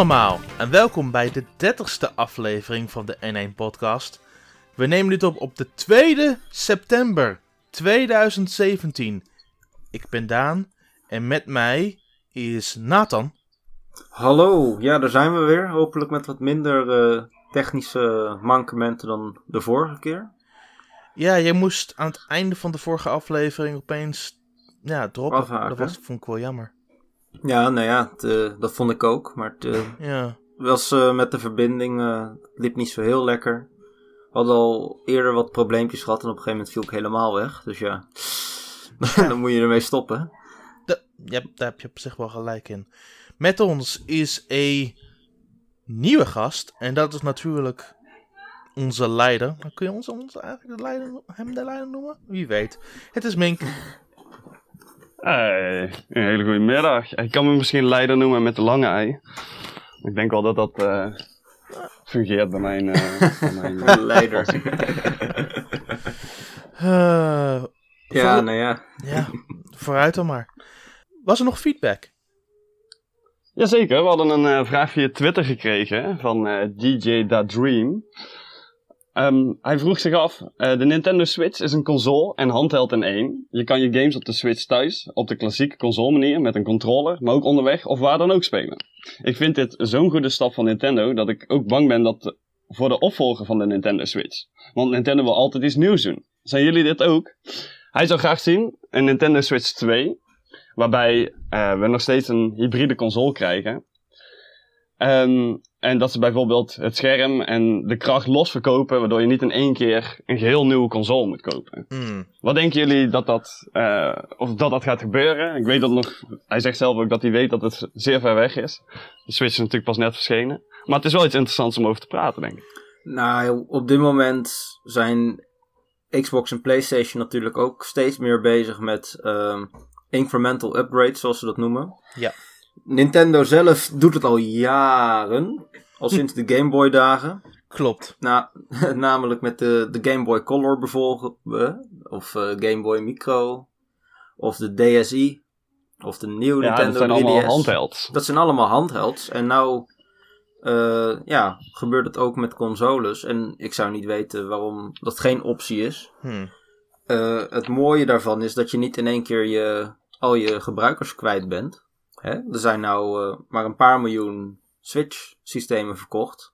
Allemaal en welkom bij de 30ste aflevering van de N1 Podcast. We nemen dit op op de 2 september 2017. Ik ben Daan en met mij is Nathan. Hallo, ja, daar zijn we weer. Hopelijk met wat minder eh, technische mankementen dan de vorige keer. Ja, jij moest aan het einde van de vorige aflevering opeens ja, droppen. Afhaken. Dat was, vond ik wel jammer. Ja, nou ja, het, eh, dat vond ik ook. Maar het eh, Ja, was eh, met de verbinding, het liep niet zo heel lekker. We hadden al eerder wat probleempjes gehad en op een gegeven moment viel ik helemaal weg. Dus ja, dan moet je ermee stoppen. ja, daar heb je op zich wel gelijk in. Met ons is een nieuwe gast en dat is natuurlijk onze leider. Kun je ons, ons eigenlijk de leider, hem de leider noemen? Wie weet. Het is Mink. Hey, een hele goede middag. Ik kan me misschien leider noemen met de lange ei. Ik denk wel dat dat eh, fungeert bij mijn... eh, bij mijn eh, Leider. Eh, ja, voor- nou ja. ja, vooruit dan maar. Was er nog feedback? Jazeker, we hadden een eh, vraag via Twitter gekregen van eh, DJ Da Dream. Ehm, hij vroeg zich af, eh, de Nintendo Switch is een console en handheld in één. Je kan je games op de Switch thuis, op de klassieke console manier, met een controller, maar ook onderweg of waar dan ook spelen. Ik vind dit zo'n goede stap van Nintendo, dat ik ook bang ben dat voor de opvolger van de Nintendo Switch. Want Nintendo wil altijd iets nieuws doen. Zijn jullie dit ook? Hij zou graag zien een Nintendo Switch 2, waarbij eh, we nog steeds een hybride console krijgen. Ehm, en dat ze bijvoorbeeld het scherm en de kracht los verkopen, waardoor je niet in één keer een geheel nieuwe console moet kopen. Hmm. Wat denken jullie dat dat, eh, of dat dat gaat gebeuren? Ik weet dat nog, hij zegt zelf ook dat hij weet dat het zeer ver weg is. De Switch is natuurlijk pas net verschenen. Maar het is wel iets interessants om over te praten, denk ik. Nou, op dit moment zijn Xbox en PlayStation natuurlijk ook steeds meer bezig met ehm, incremental upgrades, zoals ze dat noemen. Ja. Nintendo zelf doet het al jaren, al sinds de Game Boy dagen. Klopt. Na, namelijk met de, de Game Boy Color bijvoorbeeld, of eh, Game Boy Micro, of de DSi, of de nieuwe Ja, Nintendo dat zijn allemaal 3DS. handhelds. Dat zijn allemaal handhelds. En nou eh, ja, gebeurt het ook met consoles. En ik zou niet weten waarom dat geen optie is. Hmm. Eh, het mooie daarvan is dat je niet in één keer je, al je gebruikers kwijt bent. Hè? Er zijn nou eh, maar een paar miljoen Switch-systemen verkocht.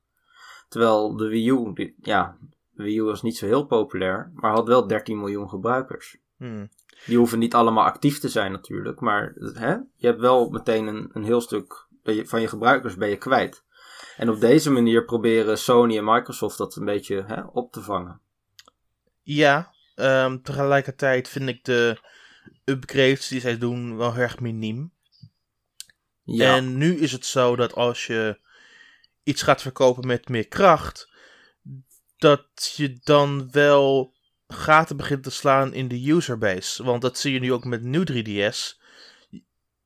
Terwijl de Wii U, die- ja, de Wii U was niet zo heel populair, maar had wel 13 miljoen gebruikers. Hmm. Die hoeven niet allemaal actief te zijn natuurlijk, maar hè, je hebt wel meteen een, een heel stuk van je gebruikers ben je kwijt. En op deze manier proberen Sony en Microsoft dat een beetje hè, op te vangen. Ja, ehm, tegelijkertijd vind ik de upgrades die zij doen wel heel erg miniem. Ja, En nu is het zo dat als je iets gaat verkopen met meer kracht, dat je dan wel gaten begint te slaan in de userbase. Want dat zie je nu ook met nieuw 3DS.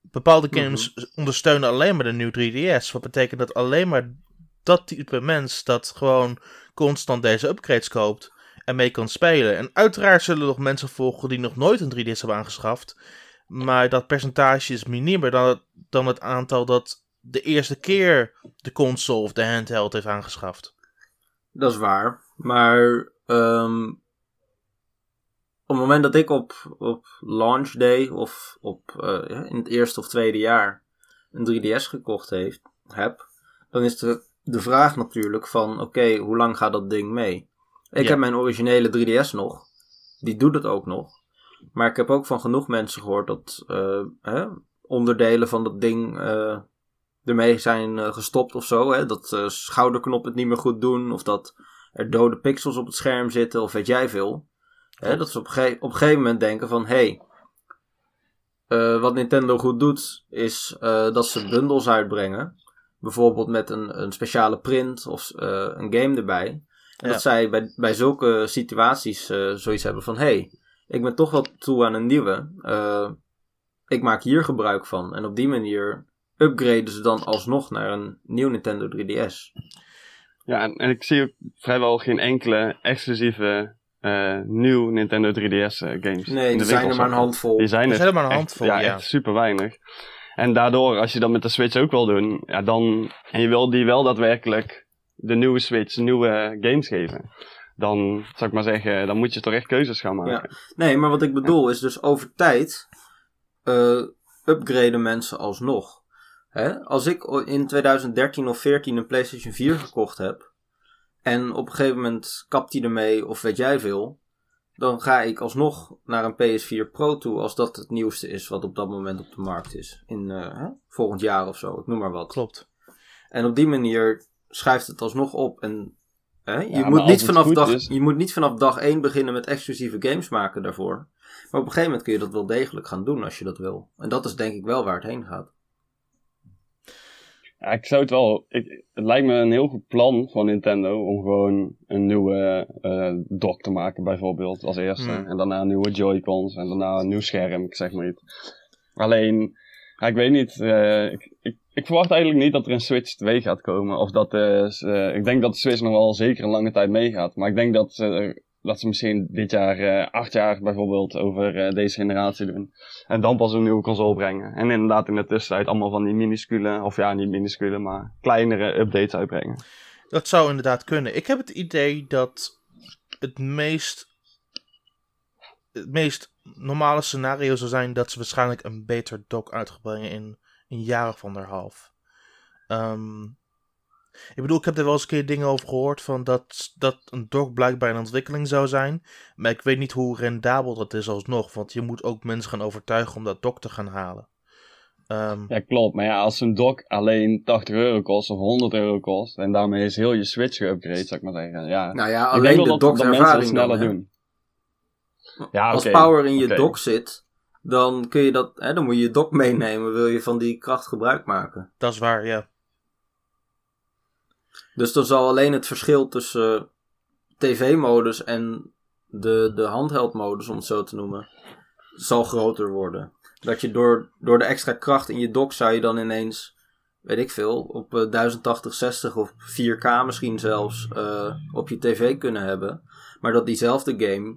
Bepaalde Mhm. games ondersteunen alleen maar de nieuw 3DS. Wat betekent dat alleen maar dat type mens dat gewoon constant deze upgrades koopt en mee kan spelen. En uiteraard zullen er nog mensen volgen die nog nooit een 3DS hebben aangeschaft. Maar dat percentage is miniemer dan het, dan het aantal dat de eerste keer de console of de handheld heeft aangeschaft. dat is waar. Maar ehm, op het moment dat ik op, op launch day of op, eh, in het eerste of tweede jaar een 3DS gekocht heeft, heb, dan is de, de vraag natuurlijk van oké, hoe lang gaat dat ding mee? Ik Ja. heb mijn originele 3DS nog. Die doet het ook nog. Maar ik heb ook van genoeg mensen gehoord dat eh, hè, onderdelen van dat ding eh, ermee zijn eh, gestopt of zo. Hè? Dat eh schouderknop het niet meer goed doen. Of dat er dode pixels op het scherm zitten. Of weet jij veel. Hè? Dat ze op, ge- op een gegeven moment denken van... Hey, wat Nintendo goed doet is dat ze bundles uitbrengen. Bijvoorbeeld met een, een speciale print of een game erbij. Ja. dat zij bij, bij zulke situaties zoiets hebben van... Hey, ik ben toch wel toe aan een nieuwe. Eh, ik maak hier gebruik van. En op die manier upgraden ze dan alsnog naar een nieuw Nintendo 3DS. Ja, en, en ik zie ook vrijwel geen enkele exclusieve eh, nieuw Nintendo 3DS eh, games. Nee, in de er zijn er maar een handvol. Die zijn Er zijn er maar een echt- handvol, ja. ja. echt super weinig. En daardoor, als je dat met de Switch ook wil doen, ja, dan, en je wil die wel daadwerkelijk de nieuwe Switch nieuwe games geven, dan zou ik maar zeggen, dan moet je toch echt keuzes gaan maken. Ja. Nee, maar wat ik bedoel is dus over tijd eh upgraden mensen alsnog. Hè? Als ik in 2013 of 14 een PlayStation 4 gekocht heb en op een gegeven moment kapt die ermee of weet jij veel, dan ga ik alsnog naar een PS4 Pro toe als dat het nieuwste is wat op dat moment op de markt is. In eh, hè? volgend jaar of zo, ik noem maar wat. Klopt. En op die manier schuift het alsnog op. En hè, je, moet niet vanaf dag, is- je moet niet vanaf dag 1 beginnen met exclusieve games maken daarvoor. Maar op een gegeven moment kun je dat wel degelijk gaan doen als je dat wil. En dat is denk ik wel waar het heen gaat. Ja, ik zou het wel. Ik, het lijkt me een heel goed plan van Nintendo om gewoon een nieuwe eh dock te maken, bijvoorbeeld, als eerste. Hmm. En daarna nieuwe Joy-Cons en daarna een nieuw scherm, ik zeg maar iets. Alleen, ja, ik weet niet. eh, ik, ik, verwacht eigenlijk niet dat er een Switch 2 gaat komen. Of dat eh, eh, ik denk dat de Switch nog wel zeker een lange tijd meegaat. Maar ik denk dat ze, dat ze misschien dit jaar, eh, acht jaar bijvoorbeeld, over deze generatie doen. En dan pas een nieuwe console brengen. En inderdaad in de tussentijd allemaal van die minuscule, of ja, niet minuscule, maar kleinere updates uitbrengen. Dat zou inderdaad kunnen. Ik heb het idee dat het meest, het meest normale scenario zou zijn dat ze waarschijnlijk een beter dock uit gaan brengen in een jaar of anderhalf. Ehm, ik bedoel, ik heb er wel eens een keer dingen over gehoord van dat, dat een dock blijkbaar in ontwikkeling zou zijn. Maar ik weet niet hoe rendabel dat is alsnog, want je moet ook mensen gaan overtuigen om dat dock te gaan halen. Ehm, Ja, klopt. Maar ja, als een dock alleen 80 euro kost of 100 euro kost, en daarmee is heel je Switch geüpgrade, zou ik maar zeggen. Ja, Nou ja, ik alleen denk wel de dat dokservaring sneller dan, doen. Ja, Als power in je oké. dock zit, dan kun je dat, hè, dan moet je je dock meenemen, wil je van die kracht gebruik maken. dat is waar, ja. Dus dan zal alleen het verschil tussen tv-modus en de, de handheld-modus, om het zo te noemen, zal groter worden. Dat je door, door de extra kracht in je dock zou je dan ineens, weet ik veel, op eh, 1080-60 of 4K misschien zelfs eh, op je tv kunnen hebben. Maar dat diezelfde game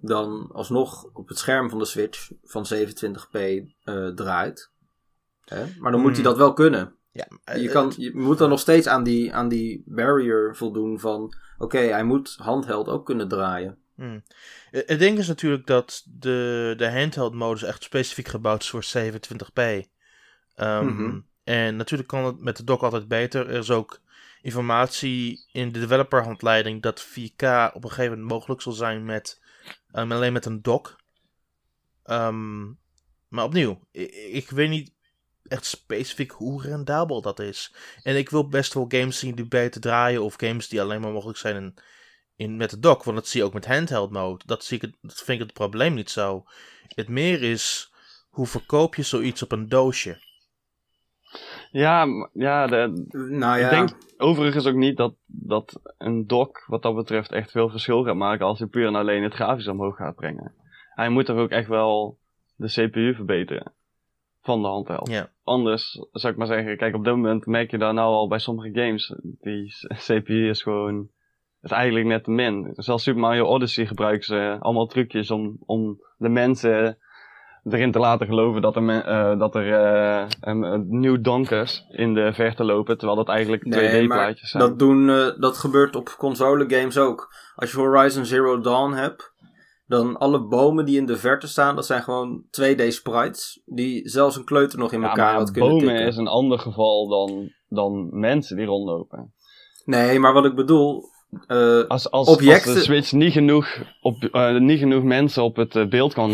dan alsnog op het scherm van de Switch van 27p eh, draait. Hè? Maar dan moet hij Hmm. dat wel kunnen. ja Je, eh, kan, je moet dan nog steeds aan die, aan die barrier voldoen van... Oké, hij moet handheld ook kunnen draaien. Hmm. Eh, Het ding is natuurlijk dat de, de handheld modus echt specifiek gebouwd is voor 27p. Ehm, Mhm. En natuurlijk kan het met de dock altijd beter. Er is ook informatie in de developerhandleiding dat 4K op een gegeven moment mogelijk zal zijn met ehm, alleen met een dock. Ehm, maar opnieuw, ik, weet niet echt specifiek hoe rendabel dat is. En ik wil best wel games zien die beter draaien of games die alleen maar mogelijk zijn in met de dock. Want dat zie je ook met handheld mode. Dat, zie ik, dat vind ik het probleem niet zo. Het meer is, hoe verkoop je zoiets op een doosje? Ja, ja, de, Nou ja, ik denk overigens ook niet dat, dat een dock wat dat betreft echt veel verschil gaat maken als hij puur en alleen het grafisch omhoog gaat brengen. Hij moet toch ook echt wel de CPU verbeteren van de handheld. Ja. Anders zou ik maar zeggen, kijk op dit moment merk je daar nou al bij sommige games, die CPU is gewoon, is eigenlijk net te min. Zelfs Super Mario Odyssey gebruiken ze allemaal trucjes om, om de mensen erin te laten geloven dat er, me- eh, dat er eh, een, een nieuw donkers in de verte lopen, terwijl dat eigenlijk nee, 2D maar plaatjes zijn. dat, doen, eh, dat gebeurt op console games ook. Als je Horizon Zero Dawn hebt, dan alle bomen die in de verte staan, dat zijn gewoon 2D sprites. Die zelfs een kleuter nog in elkaar maar had kunnen bomen tikken. is een ander geval dan, dan mensen die rondlopen. Nee, maar wat ik bedoel... eh, Als, als, Objecten- als de Switch niet genoeg, op, eh, niet genoeg mensen op het eh, beeld kan,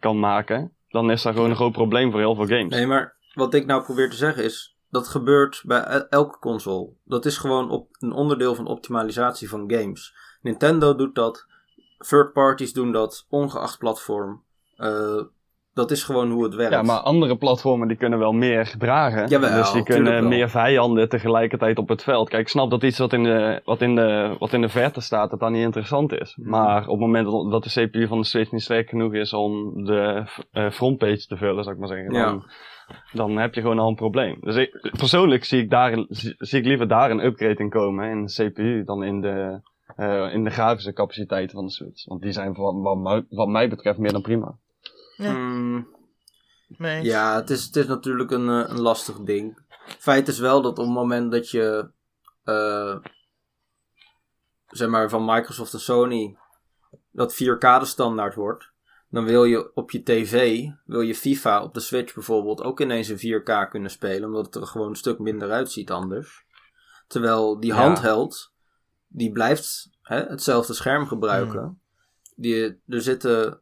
kan maken, dan is dat gewoon een groot probleem voor heel veel games. Nee, maar wat ik nou probeer te zeggen is... Dat gebeurt bij e- elke console. Dat is gewoon op een onderdeel van optimalisatie van games. Nintendo doet dat. Third parties doen dat. Ongeacht platform. Dat is gewoon hoe het werkt. Ja, maar andere platformen die kunnen wel meer dragen. Jawel, dus die kunnen meer vijanden tegelijkertijd op het veld. Kijk, ik snap dat iets wat in de, wat in de, wat in de verte staat, dat dan niet interessant is. Maar op het moment dat- de CPU van de Switch niet sterk genoeg is om de eh, frontpage te vullen, zou ik maar zeggen, Ja. dan, dan heb je gewoon al een probleem. Dus ik, persoonlijk zie ik, daar, zie, zie ik liever daar een upgrade in komen, in de CPU, dan in de, eh, in de grafische capaciteiten van de Switch. Want die zijn wat, wat, wat mij betreft meer dan prima. Ja. Eens. Ja, het is, het is natuurlijk een, eh, een lastig ding. Feit is wel dat op het moment dat je, eh, zeg maar, van Microsoft en Sony, dat 4K de standaard wordt, dan wil je op je tv, wil je FIFA op de Switch bijvoorbeeld ook ineens in 4K kunnen spelen, omdat het er gewoon een stuk minder uitziet anders. Terwijl die Ja. handheld, die blijft hè, hetzelfde scherm gebruiken. Die, er zitten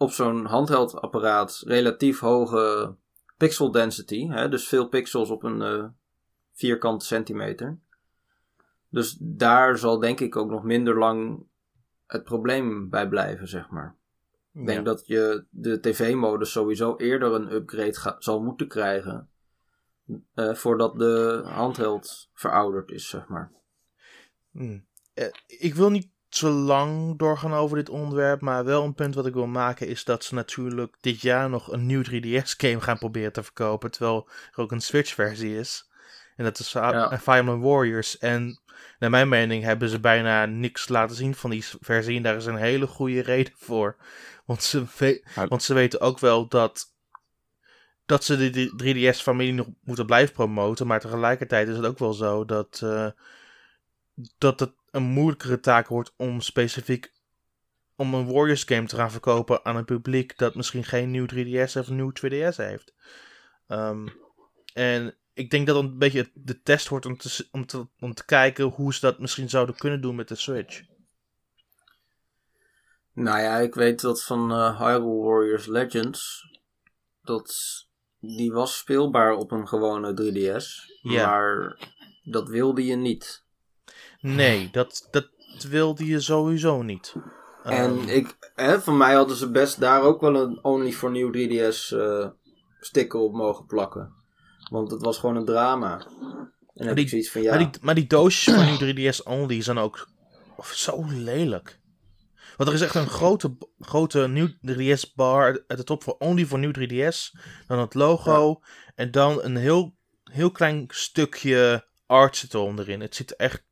op zo'n handheldapparaat relatief hoge pixel density, hè, dus veel pixels op een eh, vierkante centimeter. Dus daar zal denk ik ook nog minder lang het probleem bij blijven, zeg maar. Ik denk Ja. dat je de tv-modus sowieso eerder een upgrade ga- zal moeten krijgen. eh, voordat de handheld verouderd is, zeg maar. Hmm. Eh, ik wil niet te lang doorgaan over dit onderwerp, maar wel een punt wat ik wil maken is dat ze natuurlijk dit jaar nog een nieuw 3DS-game gaan proberen te verkopen, terwijl er ook een Switch-versie is. En dat is Ja. Fire Emblem Warriors. En naar mijn mening hebben ze bijna niks laten zien van die versie. En daar is een hele goede reden voor. Want ze, we- Ja. want ze weten ook wel dat, dat ze de d- 3DS-familie nog moeten blijven promoten. Maar tegelijkertijd is het ook wel zo dat, eh, dat het een moeilijkere taak wordt om specifiek om een Warriors game te gaan verkopen aan een publiek dat misschien geen nieuw 3DS of nieuw 2DS heeft. Ehm, en ik denk dat het een beetje de test wordt om te, om, te, om te kijken hoe ze dat misschien zouden kunnen doen met de Switch. Nou ja, ik weet dat van eh, Hyrule Warriors Legends. Dat die was speelbaar op een gewone 3DS. Ja. Maar dat wilde je niet. Nee, dat, dat wilde je sowieso niet. En Ehm, ik, hè, van mij hadden ze best daar ook wel een Only for New 3DS eh, sticker op mogen plakken. Want het was gewoon een drama. En heb die- ik zoiets van ja. maar, die, maar die doosjes van nieuw 3DS Only zijn ook zo lelijk. Want er is echt een grote, grote nieuw 3DS bar at de top voor Only voor nieuw 3DS. Dan het logo. En dan een heel, heel klein stukje art zit er onderin. Het ziet er echt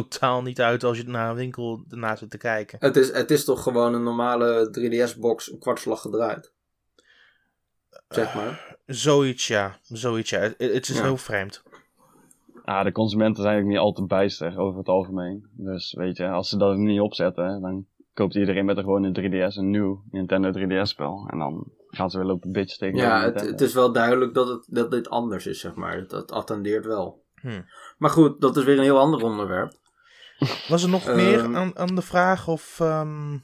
totaal niet uit als je naar een winkel ernaast zit te kijken. Het is, het is toch gewoon een normale 3DS-box een kwartslag gedraaid. Zeg maar. Zoiets ja, zoiets ja. Het, het is Ja. heel vreemd. Ja, de consumenten zijn ook niet al te bijster over het algemeen. Dus weet je, als ze dat niet opzetten, dan koopt iedereen met er gewoon een 3DS, een nieuw Nintendo 3DS spel. En dan gaan ze weer lopen bitch tegen Ja, het, het is wel duidelijk dat, het, dat dit anders is, zeg maar. Dat attendeert wel. Hm. Maar goed, dat is weer een heel ander onderwerp. Was er nog Ehm. meer aan, aan de vraag of... ehm,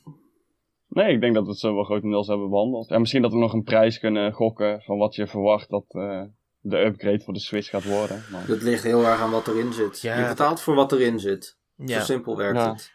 Nee, ik denk dat we het zo wel grotendeels hebben behandeld. En misschien dat we nog een prijs kunnen gokken van wat je verwacht dat eh, de upgrade voor de Switch gaat worden. Maar, Dat ligt heel erg aan wat erin zit. Ja. Je betaalt voor wat erin zit. ja. Zo simpel werkt Ja. het.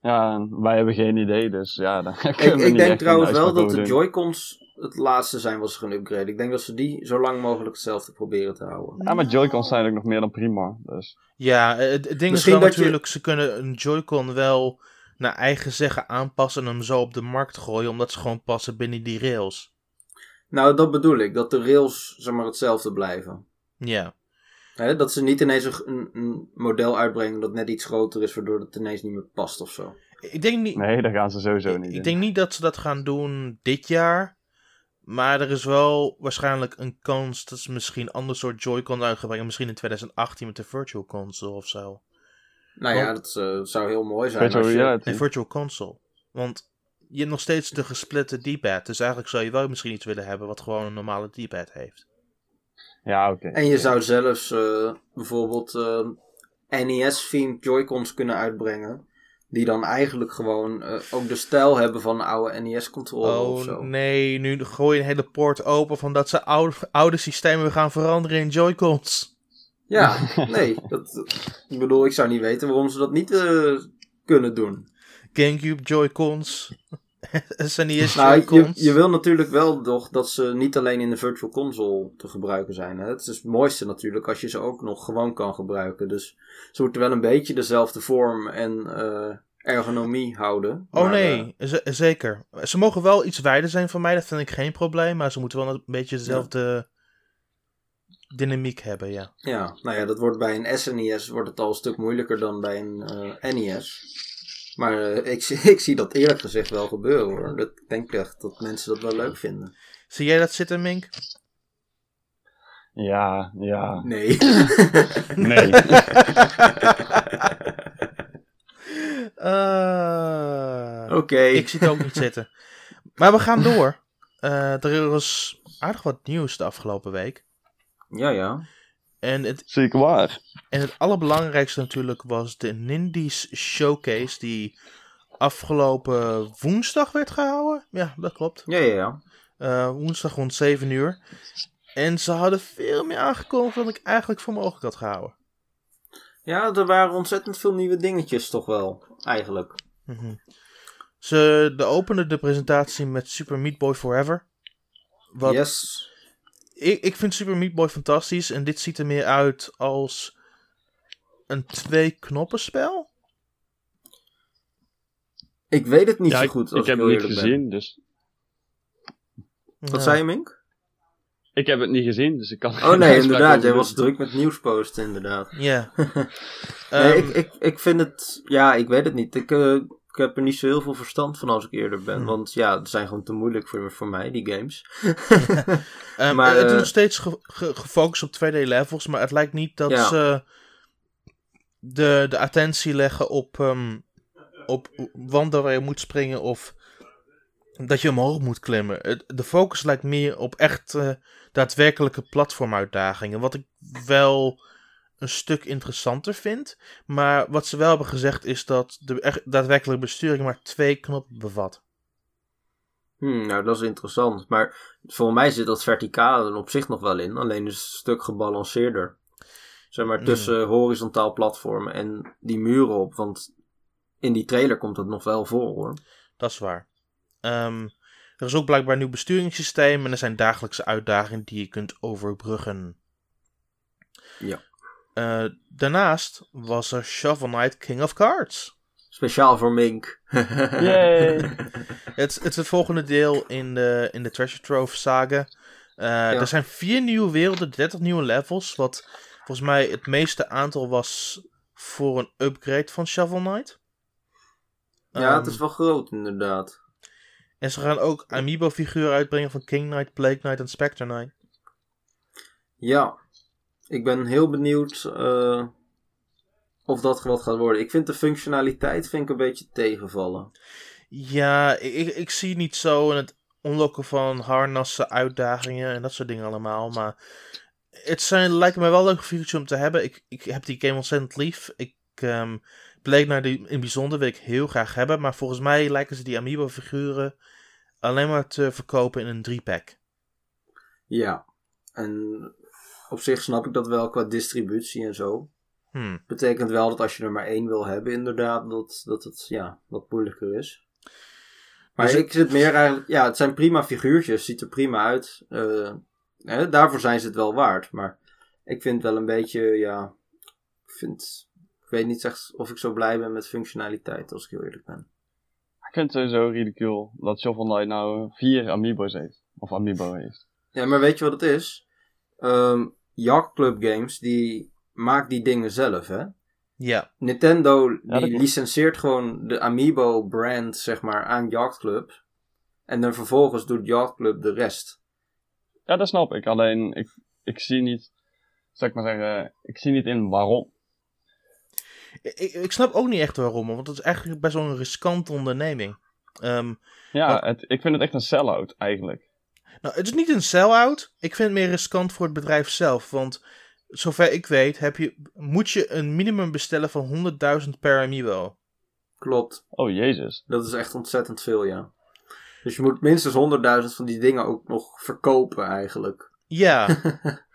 ja, wij hebben geen idee, dus ja, daar kunnen Ik, we ik niet denk echt trouwens wel dat de. Joy-Cons het laatste zijn wat ze gaan upgraden. Ik denk dat ze die zo lang mogelijk hetzelfde proberen te houden. Ja, maar Joy-Cons zijn ook nog meer dan prima. Dus Ja, eh, het, het ding Misschien is wel je- natuurlijk, ze kunnen een Joy-Con wel naar eigen zeggen aanpassen en hem zo op de markt gooien, omdat ze gewoon passen binnen die rails. Nou, dat bedoel ik. Dat de rails zeg maar, hetzelfde blijven. Ja, Hè, dat ze niet ineens een, model uitbrengen dat net iets groter is, waardoor het ineens niet meer past of zo. ik denk niet, nee, dat gaan ze sowieso niet ik denk niet dat ze dat gaan doen dit jaar, maar er is wel waarschijnlijk een kans dat ze misschien een ander soort Joy-Con uit gaan brengen, misschien in 2018 met de Virtual Console of zo. Nou ja, Want- dat eh, zou heel mooi zijn. Virtual als je- reality. Een Virtual Console. Want je hebt nog steeds de gesplitte D-pad, dus eigenlijk zou je wel misschien iets willen hebben wat gewoon een normale D-pad heeft. Ja, oké. En je zou zelfs eh, bijvoorbeeld eh, NES-themed Joy-Cons kunnen uitbrengen. Die dan eigenlijk gewoon eh, ook de stijl hebben van een oude NES-controller of zo. Oh nee, nu gooi je een hele poort open van dat ze oude, oude systemen gaan veranderen in Joy-Cons. Ja, nee. Dat, ik bedoel, ik zou niet weten waarom ze dat niet eh, kunnen doen. Gamecube Joy-Cons. SNES Nou, je, Joy-Cons. je wil natuurlijk wel toch dat ze niet alleen in de Virtual Console te gebruiken zijn. Hè? Het is het mooiste natuurlijk als je ze ook nog gewoon kan gebruiken. Dus ze moeten wel een beetje dezelfde vorm en eh, ergonomie houden. Oh nee, eh, zeker. Ze mogen wel iets wijder zijn voor mij, dat vind ik geen probleem. Maar ze moeten wel een beetje dezelfde dynamiek hebben, ja. ja, nou ja, dat wordt bij een SNES wordt het al een stuk moeilijker dan bij een eh, NES. Maar eh, ik, zie- ik zie dat eerlijk gezegd wel gebeuren hoor. Dat, ik denk echt dat mensen dat wel leuk vinden. Zie jij dat zitten, Mink? Ja, ja. Nee. Nee. Eh, Oké. Ik zie het ook niet zitten. Maar we gaan door. Eh, er was aardig wat nieuws de afgelopen week. Ja, ja. En het, Zeker waar. en het allerbelangrijkste natuurlijk was de Nindies Showcase die afgelopen woensdag werd gehouden. Ja, dat klopt. Ja, ja, ja. Eh, woensdag rond 7 uur. En ze hadden veel meer aangekondigd dan ik eigenlijk voor mogelijk had gehouden. Ja, er waren ontzettend veel nieuwe dingetjes toch wel, eigenlijk. Mhm. Ze de openden de presentatie met Super Meat Boy Forever. Wat Yes. ik, ik vind Super Meat Boy fantastisch. En dit ziet er meer uit als een twee-knoppenspel. Ik weet het niet Ja, zo ik, goed, ik als ik, heb heel het niet ben. gezien, dus... Wat zei je, Mink? Ik heb het niet gezien, dus ik kan Oh nee, inderdaad. Jij was druk met nieuwsposten, inderdaad. Ja. nee, Ehm, ik, ik, ik vind het... Ja, ik weet het niet. Ik, eh, ik heb er niet zo heel veel verstand van als ik eerder ben. Hmm. Want ja, het zijn gewoon te moeilijk voor, voor mij, die games. Ehm, Maar, het is eh, nog steeds ge- ge- gefocust op 2D-levels, maar het lijkt niet dat Ja. ze de, de attentie leggen op, ehm, op wanden waar je moet springen of dat je omhoog moet klimmen. De focus lijkt meer op echt eh, daadwerkelijke platformuitdagingen, wat ik wel een stuk interessanter vind. Maar wat ze wel hebben gezegd is dat de echt daadwerkelijke besturing maar twee knoppen bevat. Hmm, nou, dat is interessant. Maar voor mij zit dat verticaal er op zich nog wel in. Alleen is het een stuk gebalanceerder. Zeg maar tussen horizontaal platformen en die muren op. Want in die trailer komt dat nog wel voor hoor. Dat is waar. Ehm, er is ook blijkbaar een nieuw besturingssysteem en er zijn dagelijkse uitdagingen die je kunt overbruggen. Ja. Eh, daarnaast was er Shovel Knight King of Cards. Speciaal voor Mink. Yay. Het, het is het volgende deel in de, in de Treasure Trove saga. Eh, Er zijn vier nieuwe werelden, 30 nieuwe levels, wat volgens mij het meeste aantal was voor een upgrade van Shovel Knight. ja, het Ehm, is wel groot inderdaad. En ze gaan ook amiibo-figuren uitbrengen van King Knight, Plague Knight en Spectre Knight. Ja, ik ben heel benieuwd eh, of dat wat gaat worden. Ik vind de functionaliteit vind ik een beetje tegenvallen. Ja, ik, ik, zie niet zo in het onlokken van harnassen, uitdagingen en dat soort dingen allemaal. Maar het zijn, lijken mij wel leuke figuurtjes om te hebben. Ik, ik heb die game ontzettend lief. Ik ehm bleek naar die in bijzonder wil ik heel graag hebben. Maar volgens mij lijken ze die amiibo figuren alleen maar te verkopen in een 3-pack. Ja, en op zich snap ik dat wel qua distributie en zo. Hmm. Betekent wel dat als je er maar één wil hebben, inderdaad, dat, dat het ja, wat moeilijker is. Maar Dus ik zit meer eigenlijk, ja, het zijn prima figuurtjes, ziet er prima uit. Eh, hè, daarvoor zijn ze het wel waard. Maar ik vind wel een beetje, ja, ik vind, weet niet echt of ik zo blij ben met functionaliteit, als ik heel eerlijk ben. Ik vind het sowieso ridicule dat Shovel Knight nou vier amiibo's heeft. Of amiibo heeft. Ja, maar weet je wat het is? Ehm Yacht Club Games, die maakt die dingen zelf, hè? Ja, Nintendo die licenseert gewoon de Amiibo brand zeg maar aan Yacht Club. En dan vervolgens doet Yacht Club de rest. Ja, dat snap ik. Alleen, ik, ik zie niet, zeg ik maar zeggen, ik zie niet in waarom. Ik, ik snap ook niet echt waarom, want het is eigenlijk best wel een riskante onderneming. Ehm, Ja, het, ik vind het echt een sell-out eigenlijk. Nou, het is niet een sell-out. Ik vind het meer riskant voor het bedrijf zelf. Want zover ik weet, heb je, moet je een minimum bestellen van 100.000 per amiibo. Klopt. Oh, jezus. Dat is echt ontzettend veel, ja. Dus je moet minstens 100.000 van die dingen ook nog verkopen eigenlijk. Ja.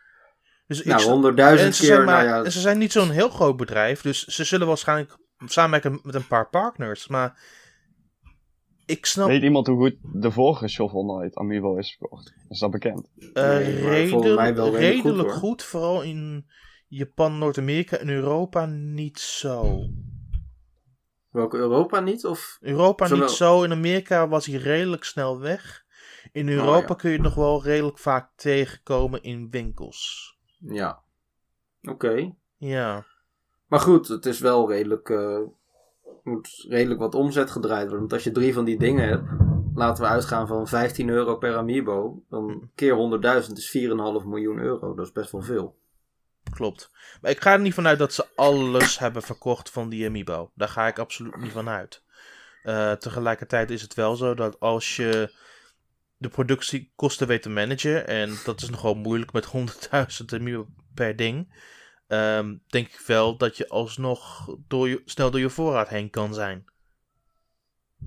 dus ik Nou, snap- 100.000 en keer, ze, zijn maar, nou ja. en ze zijn niet zo'n heel groot bedrijf. Dus ze zullen waarschijnlijk samenwerken met een paar partners. Maar ik snap Weet iemand hoe goed de vorige Shovel Knight amiibo is verkocht? Is dat bekend? eh, Nee, redelijk, mij wel redelijk goed. Vooral in Japan, Noord-Amerika en Europa niet zo. Welke Europa niet? Of... Europa Zowel- niet zo. In Amerika was hij redelijk snel weg. In Europa Oh, ja. kun je het nog wel redelijk vaak tegenkomen in winkels. Ja. Oké. Ja. Maar goed, het is wel redelijk... eh, moet redelijk wat omzet gedraaid worden. Want als je drie van die dingen hebt, laten we uitgaan van 15 euro per amiibo. Dan keer 100.000 is 4,5 miljoen euro. Dat is best wel veel. Klopt. Maar ik ga er niet vanuit dat ze alles hebben verkocht van die amiibo. Daar ga ik absoluut niet van uit. Eh, tegelijkertijd is het wel zo dat als je de productiekosten weet te managen, en dat is nogal moeilijk met 100.000 amiibo per ding, ehm, denk ik wel dat je alsnog door je, snel door je voorraad heen kan zijn.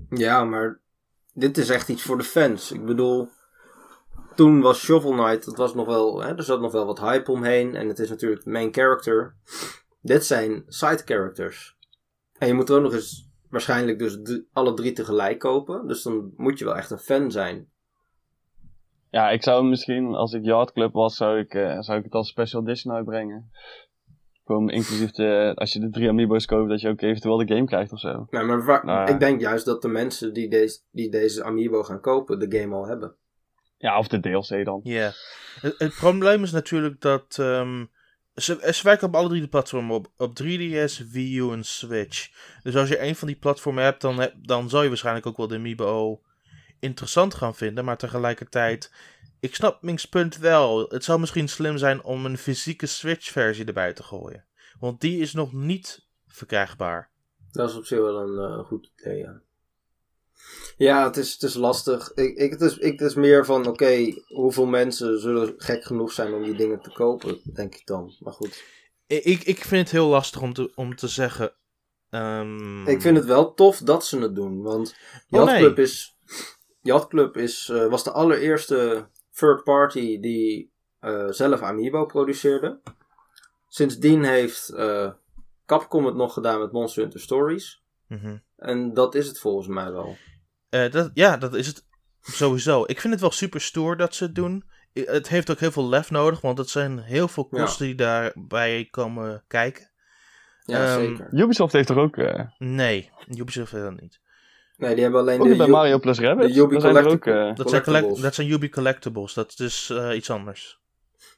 Ja, maar dit is echt iets voor de fans. Ik bedoel, toen was Shovel Knight, dat was nog wel, hè, er zat nog wel wat hype omheen. En het is natuurlijk main character. Dit zijn side characters. En je moet er ook nog eens waarschijnlijk dus alle drie tegelijk kopen. Dus dan moet je wel echt een fan zijn. Ja, ik zou misschien, als ik Yard Club was, zou ik, eh, zou ik het als special edition uitbrengen. Gewoon inclusief de, als je de drie amiibo's koopt, dat je ook eventueel de game krijgt of zo. Nou, maar Nou ja. ik denk juist dat de mensen die deze, die deze amiibo gaan kopen, de game al hebben. Ja, of de DLC dan. Ja. Het, het probleem is natuurlijk dat. ehm, ze, ze werken op alle drie de platformen. Op, op 3DS, Wii U en Switch. Dus als je een van die platformen hebt, dan, heb, dan zal je waarschijnlijk ook wel de Amiibo interessant gaan vinden. Maar tegelijkertijd. Ik snap Mink's punt wel. Het zou misschien slim zijn om een fysieke Switch-versie erbij te gooien. Want die is nog niet verkrijgbaar. Dat is op zich wel een eh, goed idee, ja. Ja, het is, het is lastig. Ik, ik, het, is, ik, het is meer van, oké, hoeveel mensen zullen gek genoeg zijn om die dingen te kopen, denk ik dan. Maar goed. Ik, ik, vind het heel lastig om te, om te zeggen. ehm, Ik vind het wel tof dat ze het doen, want Oh, Yacht nee. Club, is, Yacht Club is, eh, was de allereerste third party die eh, zelf Amiibo produceerde. Sindsdien heeft eh, Capcom het nog gedaan met Monster Hunter Stories. mhm. En dat is het volgens mij wel. Eh, dat, ja, dat is het sowieso. Ik vind het wel super stoer dat ze het doen. Het heeft ook heel veel lef nodig, want het zijn heel veel Ja. kosten die daarbij komen kijken. Ja, Ehm, zeker. Ubisoft heeft er ook, eh Nee, Ubisoft heeft dat niet. Nee, die hebben alleen ook de, bij Mario plus Rabbids. de zijn ook, eh, Dat zijn, collect- dat zijn Ubi Collectibles, dat is dus eh, iets anders.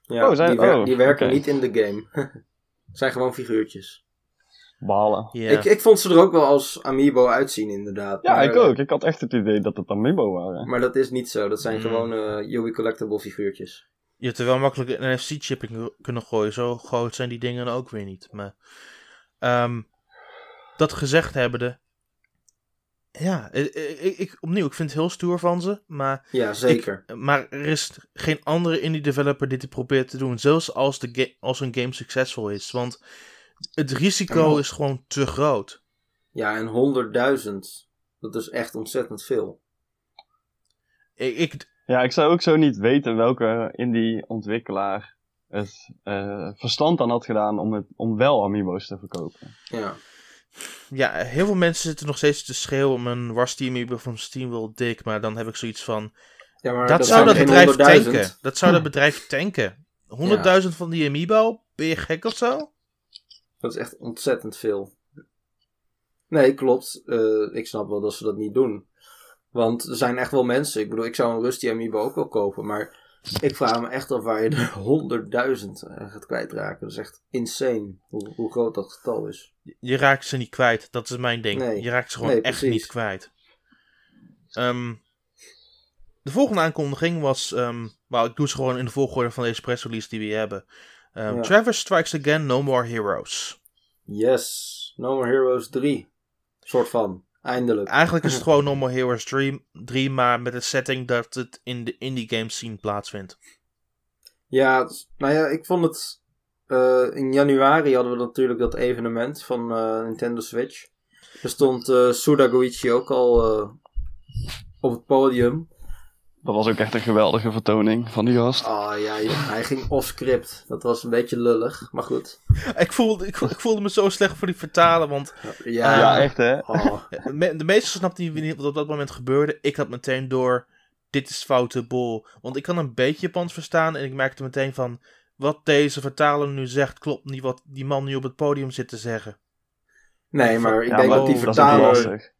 Ja, Oh, zijn- die, wer- oh, die werken niet in de game. Het zijn gewoon figuurtjes. balen. Ik, ik vond ze er ook wel als amiibo uitzien, inderdaad. Ja, maar, ik ook. Ik had echt het idee dat het Amiibo waren. Maar dat is niet zo. Dat zijn Mm. gewoon eh Ubi Collectible figuurtjes. Je hebt er wel makkelijk een NFC-chip in ku- kunnen gooien. Zo groot zijn die dingen ook weer niet. Maar, ehm, dat gezegd hebbende. Ja, ik, ik, ik- opnieuw, ik vind het heel stoer van ze. Maar Ja, zeker. Maar er is geen andere indie developer die dit probeert te doen. Zelfs als, de ga- als een game succesvol is. Want het risico is gewoon te groot. Ja, en 100.000. Dat is echt ontzettend veel. Ik, ik, Ja, ik zou ook zo niet weten welke indie ontwikkelaar het eh, verstand aan had gedaan om, het, om wel Amiibo's te verkopen. Ja. Ja, heel veel mensen zitten nog steeds te schreeuwen om een Rusty Amiibo van Steam wil dik. Maar dan heb ik zoiets van... ja maar dat, zou dat bedrijf geen 100.000. tanken. Dat zou dat bedrijf tanken. 100.000 van die Amiibo? Ben je gek of zo? Dat is echt ontzettend veel. Nee, klopt. Eh, ik snap wel dat ze dat niet doen. Want er zijn echt wel mensen. Ik bedoel, ik zou een Rusty Amiibo ook wel kopen. Maar ik vraag me echt af waar je er 100.000 aan gaat kwijtraken. Dat is echt insane hoe, hoe groot dat getal is. Je raakt ze niet kwijt. Dat is mijn ding. Nee. Je raakt ze gewoon Nee, echt niet kwijt. Ehm, de volgende aankondiging was... nou, ik doe ze gewoon in de volgorde van deze pressrelease die we hebben. Ehm Ja. Travis Strikes Again, No More Heroes. Yes. No More Heroes 3. Soort van. Eindelijk. Eigenlijk is het gewoon No More Heroes 3, 3 maar met de setting dat het in de indie game scene plaatsvindt. Ja, nou ja, ik vond het. eh, in januari hadden we natuurlijk dat evenement van eh, Nintendo Switch. Er stond eh Suda Goichi ook al op het podium. Dat was ook echt een geweldige vertoning van die gast. Ah ja, joh, hij ging off-script. Dat was een beetje lullig, maar goed. Ik voelde, ik, ik voelde me zo slecht voor die vertalen, want Ja, ja, echt hè. oh, me- de meesten snapten niet wat op dat moment gebeurde. Ik had meteen door, dit is foute bol. Want ik kan een beetje Japans verstaan en ik merkte meteen van, wat deze vertaler nu zegt, klopt niet wat die man nu op het podium zit te zeggen. Nee, maar ik Ja, denk maar dat die oh, dat vertaler, lastig.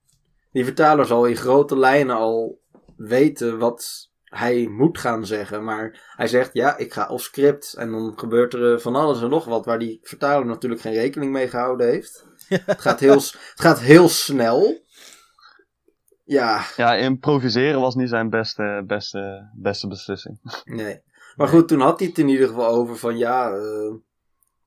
die vertaler zal in grote lijnen al weten wat hij moet gaan zeggen. Maar hij zegt, ja, ik ga off-script. En dan gebeurt er eh, van alles en nog wat waar die vertaler natuurlijk geen rekening mee gehouden heeft. Het gaat heel, het gaat heel snel. Ja, Ja, improviseren was niet zijn beste, beste, beste beslissing. nee. Maar goed, toen had hij het in ieder geval over van ja, eh,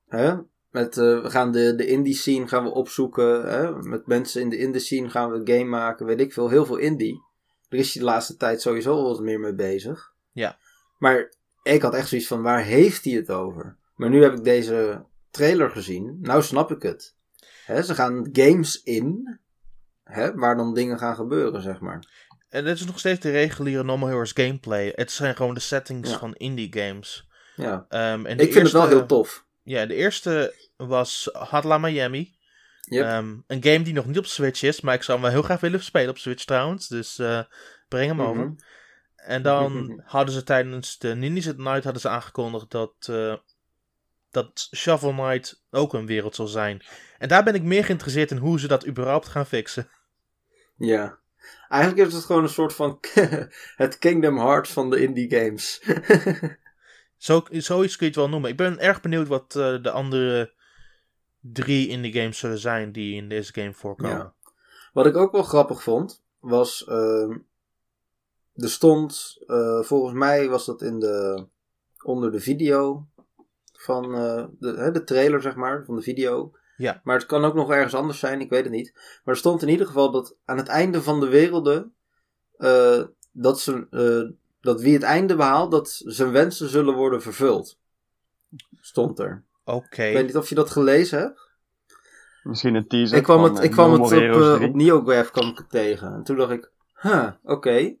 hè, met, eh, we gaan de, de indie scene gaan we opzoeken. Hè, met mensen in de indie scene gaan we een game maken, weet ik veel. Heel veel indie. Daar is hij de laatste tijd sowieso wel wat meer mee bezig. Ja. Maar ik had echt zoiets van, waar heeft hij het over? Maar nu heb ik deze trailer gezien. Nou snap ik het. Hè, ze gaan games in, hè, waar dan dingen gaan gebeuren, zeg maar. En dit is nog steeds de reguliere Normal Heroes gameplay. Het zijn gewoon de settings Ja. van indie games. Ja. Ehm, en Ik vind het wel heel tof. Ja, de eerste was Hotla Miami. Yep. Ehm, een game die nog niet op Switch is, maar ik zou hem wel heel graag willen spelen op Switch trouwens. Dus eh, breng hem over. Mhm. En dan hadden ze tijdens de Ninjas at Night hadden ze aangekondigd dat, eh, dat Shovel Knight ook een wereld zal zijn. En daar ben ik meer geïnteresseerd in hoe ze dat überhaupt gaan fixen. Ja. Eigenlijk is het gewoon een soort van het Kingdom Hearts van de indie games. Zo, zoiets kun je het wel noemen. Ik ben erg benieuwd wat eh, de andere drie indie games zullen zijn die in deze game voorkomen. Ja. Wat ik ook wel grappig vond, was. ehm, er stond. eh, volgens mij was dat in de. onder de video. van eh, de, hè, de trailer, zeg maar. van de video. Ja. Maar het kan ook nog ergens anders zijn, ik weet het niet. Maar er stond in ieder geval dat aan het einde van de werelden. eh, dat, ze, dat wie het einde behaalt, dat zijn wensen zullen worden vervuld. Stond er. Oké. Ik weet niet of je dat gelezen hebt. Misschien een teaser. Ik kwam van, het, eh, ik kwam het op, Heroes eh, 3. op NeoGraph kwam ik het tegen. En toen dacht ik, huh, oké.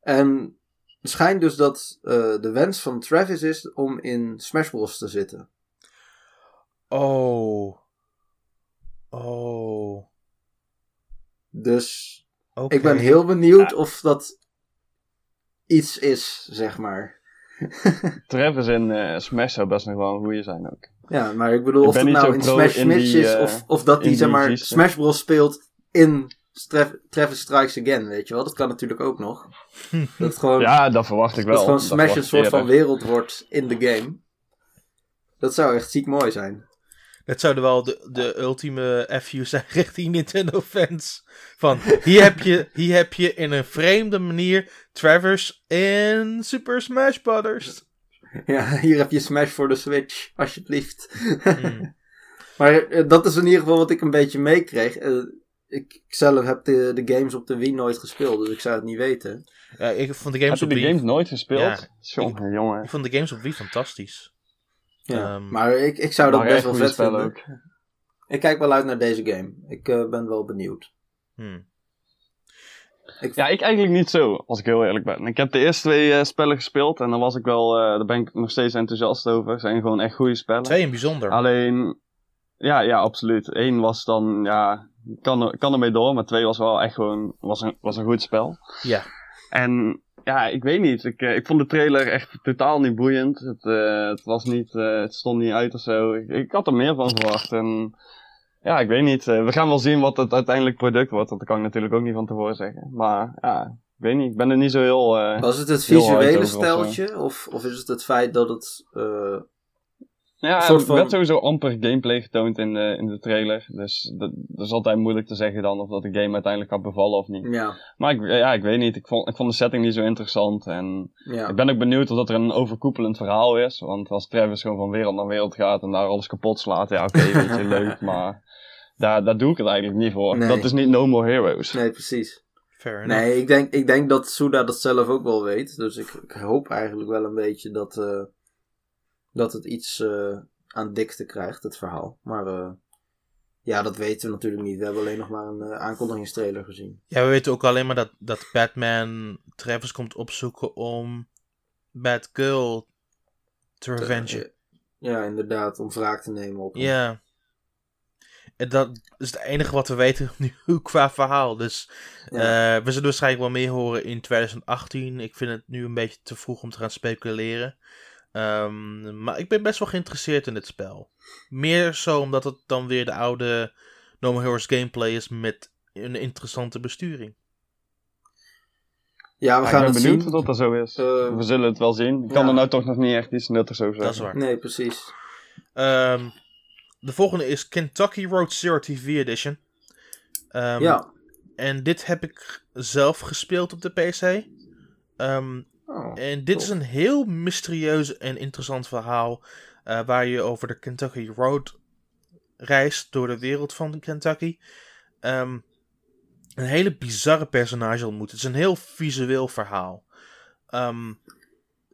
En het schijnt dus dat eh, de wens van Travis is om in Smash Bros. te zitten. Oh. Oh. Dus Oké. ik ben heel benieuwd of dat iets is, zeg maar. Travis in eh, Smash zou best nog wel een goeie zijn ook. Ja, maar ik bedoel, Ik of het niet nou in Smash in Smash die, is, eh, of, of dat die zeg maar. Smash Bros. speelt in Tra- Travis Strikes Again, weet je wel. Dat kan natuurlijk ook nog. Dat gewoon... Ja, dat verwacht ik wel. Dat gewoon Dat Smash een soort van wereld wordt in de game. Dat zou echt ziek mooi zijn. Dat zouden wel de, de ultieme FU zijn richting Nintendo fans. Van, hier heb, je, hier heb je in een vreemde manier Travers in Super Smash Brothers. Ja, hier heb je Smash voor de Switch, alsjeblieft. Hmm. maar eh, dat is in ieder geval wat ik een beetje meekreeg. Eh, ik zelf heb de, de games op de Wii nooit gespeeld, dus ik zou het niet weten. Ja, ik vond de Heb games je op de Wii... games nooit gespeeld? Ja. Jongen, jongen. Ik vond de games op Wii fantastisch. Ja. Ehm, maar ik, ik zou dat best wel vet vinden. ook. Ik kijk wel uit naar deze game. Ik eh, ben wel benieuwd. hmm. Ik, Ja, ik eigenlijk niet zo, als ik heel eerlijk ben. Ik heb de eerste twee eh, spellen gespeeld en dan was ik wel, eh, daar ben ik nog steeds enthousiast over. Het zijn gewoon echt goede spellen. Twee in bijzonder. Alleen, ja, ja, absoluut. Eén was dan, ja, ik kan, er, kan ermee door, maar twee was wel echt gewoon, was een, was een goed spel. Ja. En ja, ik weet niet. Ik, eh, ik vond de trailer echt totaal niet boeiend. Het, eh, het was niet, eh, het stond niet uit of zo. Ik, ik had er meer van verwacht. En ja, ik weet niet. Eh, we gaan wel zien wat het uiteindelijk product wordt. Want dat kan ik natuurlijk ook niet van tevoren zeggen. Maar ja, ik weet niet. Ik ben er niet zo heel... eh, was het het visuele steltje? Of, of is het het feit dat het... eh, Ja, er van- werd sowieso amper gameplay getoond in de, in de trailer. Dus dat, dat is altijd moeilijk te zeggen dan of dat de game uiteindelijk gaat bevallen of niet. ja, Maar ik, ja, ik weet niet. Ik vond, ik vond de setting niet zo interessant. En ja. ik ben ook benieuwd of dat er een overkoepelend verhaal is. Want als Travis gewoon van wereld naar wereld gaat en daar alles kapot slaat. Ja, oké, weet je, leuk. Maar daar, daar doe ik het eigenlijk niet voor. Nee. Dat is niet No More Heroes. Nee, precies. Fair enough. Nee, ik denk, ik denk dat Suda dat zelf ook wel weet. Dus ik, ik hoop eigenlijk wel een beetje dat, eh, dat het iets eh, aan dikte krijgt, het verhaal. Maar eh, ja, dat weten we natuurlijk niet. We hebben alleen nog maar een aankondigingstrailer gezien. Ja, we weten ook alleen maar dat, dat Batman Travis komt opzoeken om Batgirl te revengen. Ja, inderdaad, om wraak te nemen op hem. Ja. En dat is het enige wat we weten nu qua verhaal. Dus Ja. eh, we zullen waarschijnlijk wel meer horen in 2018. Ik vind het nu een beetje te vroeg om te gaan speculeren. Ehm, maar ik ben best wel geïnteresseerd in dit spel. Meer zo omdat het dan weer de oude No More Heroes gameplay is met een interessante besturing. Ja, we Ja, gaan ik ben het benieuwd zien. dat er zo is. Eh, we zullen het wel zien. Ik kan ja. er nou toch nog niet echt iets nuttigs over Dat is zeggen. waar. Nee, precies. Ehm, de volgende is Kentucky Road Zero TV Edition. Ehm, ja. En dit heb ik zelf gespeeld op de PC. Ehm, Oh, en dit is een heel mysterieus en interessant verhaal. eh, waar je over de Kentucky Road reist door de wereld van Kentucky. Ehm, een hele bizarre personage ontmoet. Het is een heel visueel verhaal.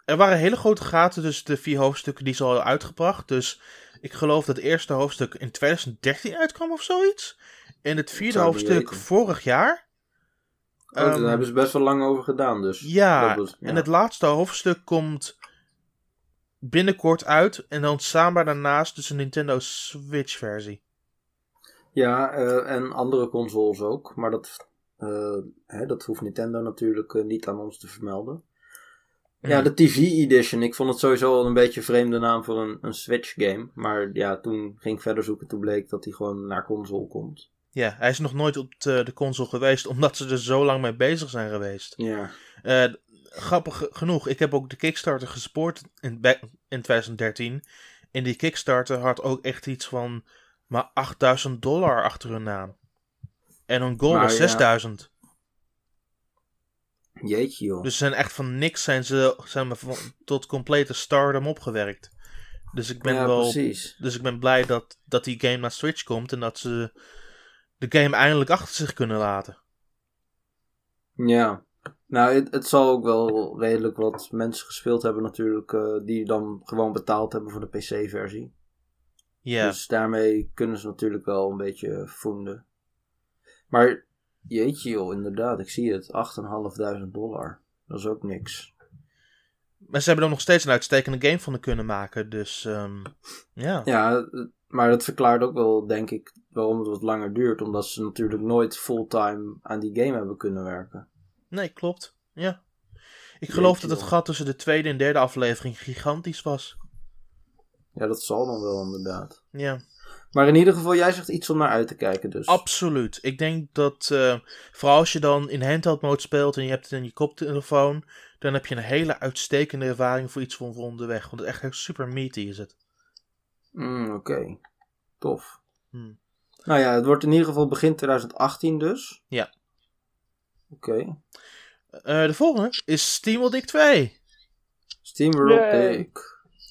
Er waren hele grote gaten tussen de vier hoofdstukken die ze al uitgebracht. Dus ik geloof dat het eerste hoofdstuk in 2013 uitkwam of zoiets. En het vierde hoofdstuk vorig jaar. Oh, daar Ehm, hebben ze best wel lang over gedaan, dus. ja, Dat was- ja. en het laatste hoofdstuk komt binnenkort uit. En dan samen daarnaast dus een Nintendo Switch versie. Ja, eh, en andere consoles ook. Maar dat, eh, hè, dat hoeft Nintendo natuurlijk eh, niet aan ons te vermelden. Ja, de TV Edition. Ik vond het sowieso al een beetje een vreemde naam voor een, een Switch game. Maar ja, toen ging ik verder zoeken. Toen bleek dat hij gewoon naar console komt. Ja, hij is nog nooit op de, de console geweest, omdat ze er zo lang mee bezig zijn geweest. Ja. Eh, grappig genoeg, ik heb ook de Kickstarter gespoord in, in 2013. En die Kickstarter had ook echt iets van maar 8000 dollar achter hun naam. En hun goal was ja. 6000. Jeetje joh. Dus ze zijn echt van niks zijn ze zijn van, tot complete stardom opgewerkt. Dus ik ben ja, wel precies. Dus ik ben blij dat, dat die game naar Switch komt en dat ze de game eindelijk achter zich kunnen laten. Ja. Nou, het, het zal ook wel redelijk wat mensen gespeeld hebben natuurlijk. eh, die dan gewoon betaald hebben voor de PC-versie. Ja, Dus daarmee kunnen ze natuurlijk wel een beetje voeden. Maar jeetje joh, inderdaad, ik zie het. 8.500 dollar. Dat is ook niks. maar ze hebben er nog steeds een uitstekende game van kunnen maken. Dus ehm, ja. Ja, maar dat verklaart ook wel, denk ik, waarom het wat langer duurt. Omdat ze natuurlijk nooit fulltime aan die game hebben kunnen werken. Nee, klopt. Ja. Ik geloof Jeetje, dat het joh. gat tussen de tweede en derde aflevering gigantisch was. Ja, dat zal dan wel inderdaad. Ja, Maar in ieder geval, jij zegt iets om naar uit te kijken dus. absoluut. Ik denk dat, eh, vooral als je dan in handheld mode speelt en je hebt het in je koptelefoon, dan heb je een hele uitstekende ervaring voor iets van voor onderweg. Want het is echt super meaty is het. Mm, Oké, tof. Hmm. Nou ja, het wordt in ieder geval begin 2018 dus. Ja. Oké. Eh, de volgende is SteamWorld Dick 2. Steamworld. Dick.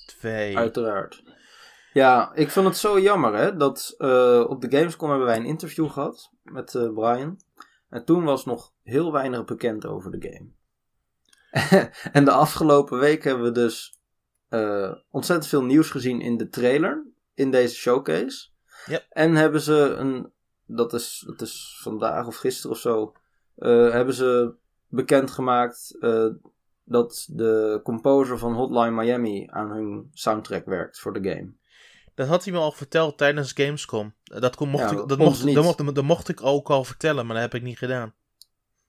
2. Uiteraard. Ja, ik vind het zo jammer hè, dat eh, op de Gamescom hebben wij een interview gehad met eh, Brian. En toen was nog heel weinig bekend over de game. en de afgelopen week hebben we dus eh, ontzettend veel nieuws gezien in de trailer, in deze showcase. Yep. En hebben ze een, dat is, dat is vandaag of gisteren of zo, hebben ze bekendgemaakt dat de composer van Hotline Miami aan hun soundtrack werkt voor de game. Dat had hij me al verteld tijdens Gamescom. Dat, kon, mocht, Ja, ik, dat, mocht, dat, mocht, dat mocht ik ook al vertellen, maar dat heb ik niet gedaan.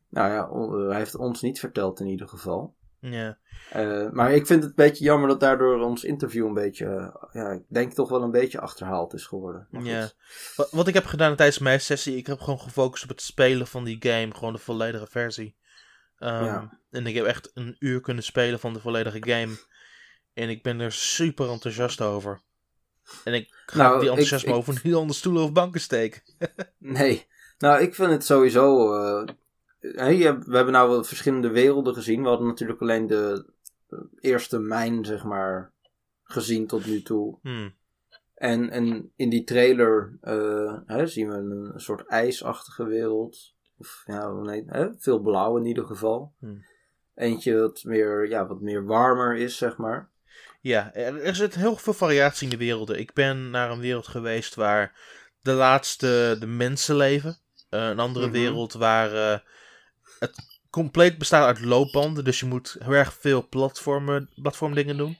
Nou ja, hij heeft ons niet verteld in ieder geval. Ja, Eh, maar ik vind het een beetje jammer dat daardoor ons interview een beetje, eh, ja, ik denk toch wel een beetje achterhaald is geworden. Maar Ja. Wat, wat ik heb gedaan tijdens mijn sessie, ik heb gewoon gefocust op het spelen van die game, gewoon de volledige versie. Ehm, Ja. En ik heb echt een uur kunnen spelen van de volledige game. En ik ben er super enthousiast over. En ik ga Nou, die enthousiasme ik- over niet onder stoelen of banken steken. Nee, nou ik vind het sowieso, eh, we hebben nou wel verschillende werelden gezien. We hadden natuurlijk alleen de eerste mijn, zeg maar, gezien tot nu toe. Hmm. En, en in die trailer eh, hè, zien we een, een soort ijsachtige wereld. Of ja, nee, hè, veel blauw in ieder geval. Hmm. Eentje wat meer, ja, wat meer warmer is, zeg maar. Ja, er, zit heel veel variatie in de werelden. Ik ben naar een wereld geweest waar de laatste de mensen leven. Eh, een andere Mhm. wereld waar eh, het compleet bestaat uit loopbanden. Dus je moet heel erg veel platformen, platformdingen doen.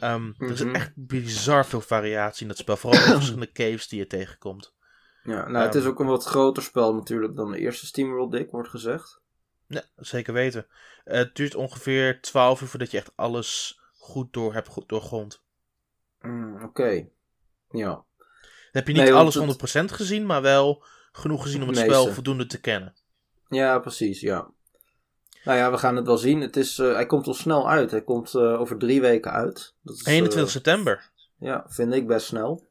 Ehm, Er is Mhm. echt bizar veel variatie in dat spel. Vooral de verschillende caves die je tegenkomt. Ja, nou, het is Ehm. ook een wat groter spel natuurlijk dan de eerste SteamWorld Dick, wordt gezegd. Ja, zeker weten. Het duurt ongeveer 12 uur voordat je echt alles goed door hebt goed doorgrond. Mm, Oké, ja. Dan heb je niet Nee, alles het- 100% gezien, maar wel genoeg gezien om het spel voldoende te kennen. Ja, precies, ja. Nou ja, we gaan het wel zien. Het is, eh, hij komt al snel uit. Hij komt eh, over drie weken uit. Dat is, 21 eh, september. ja, vind ik best snel.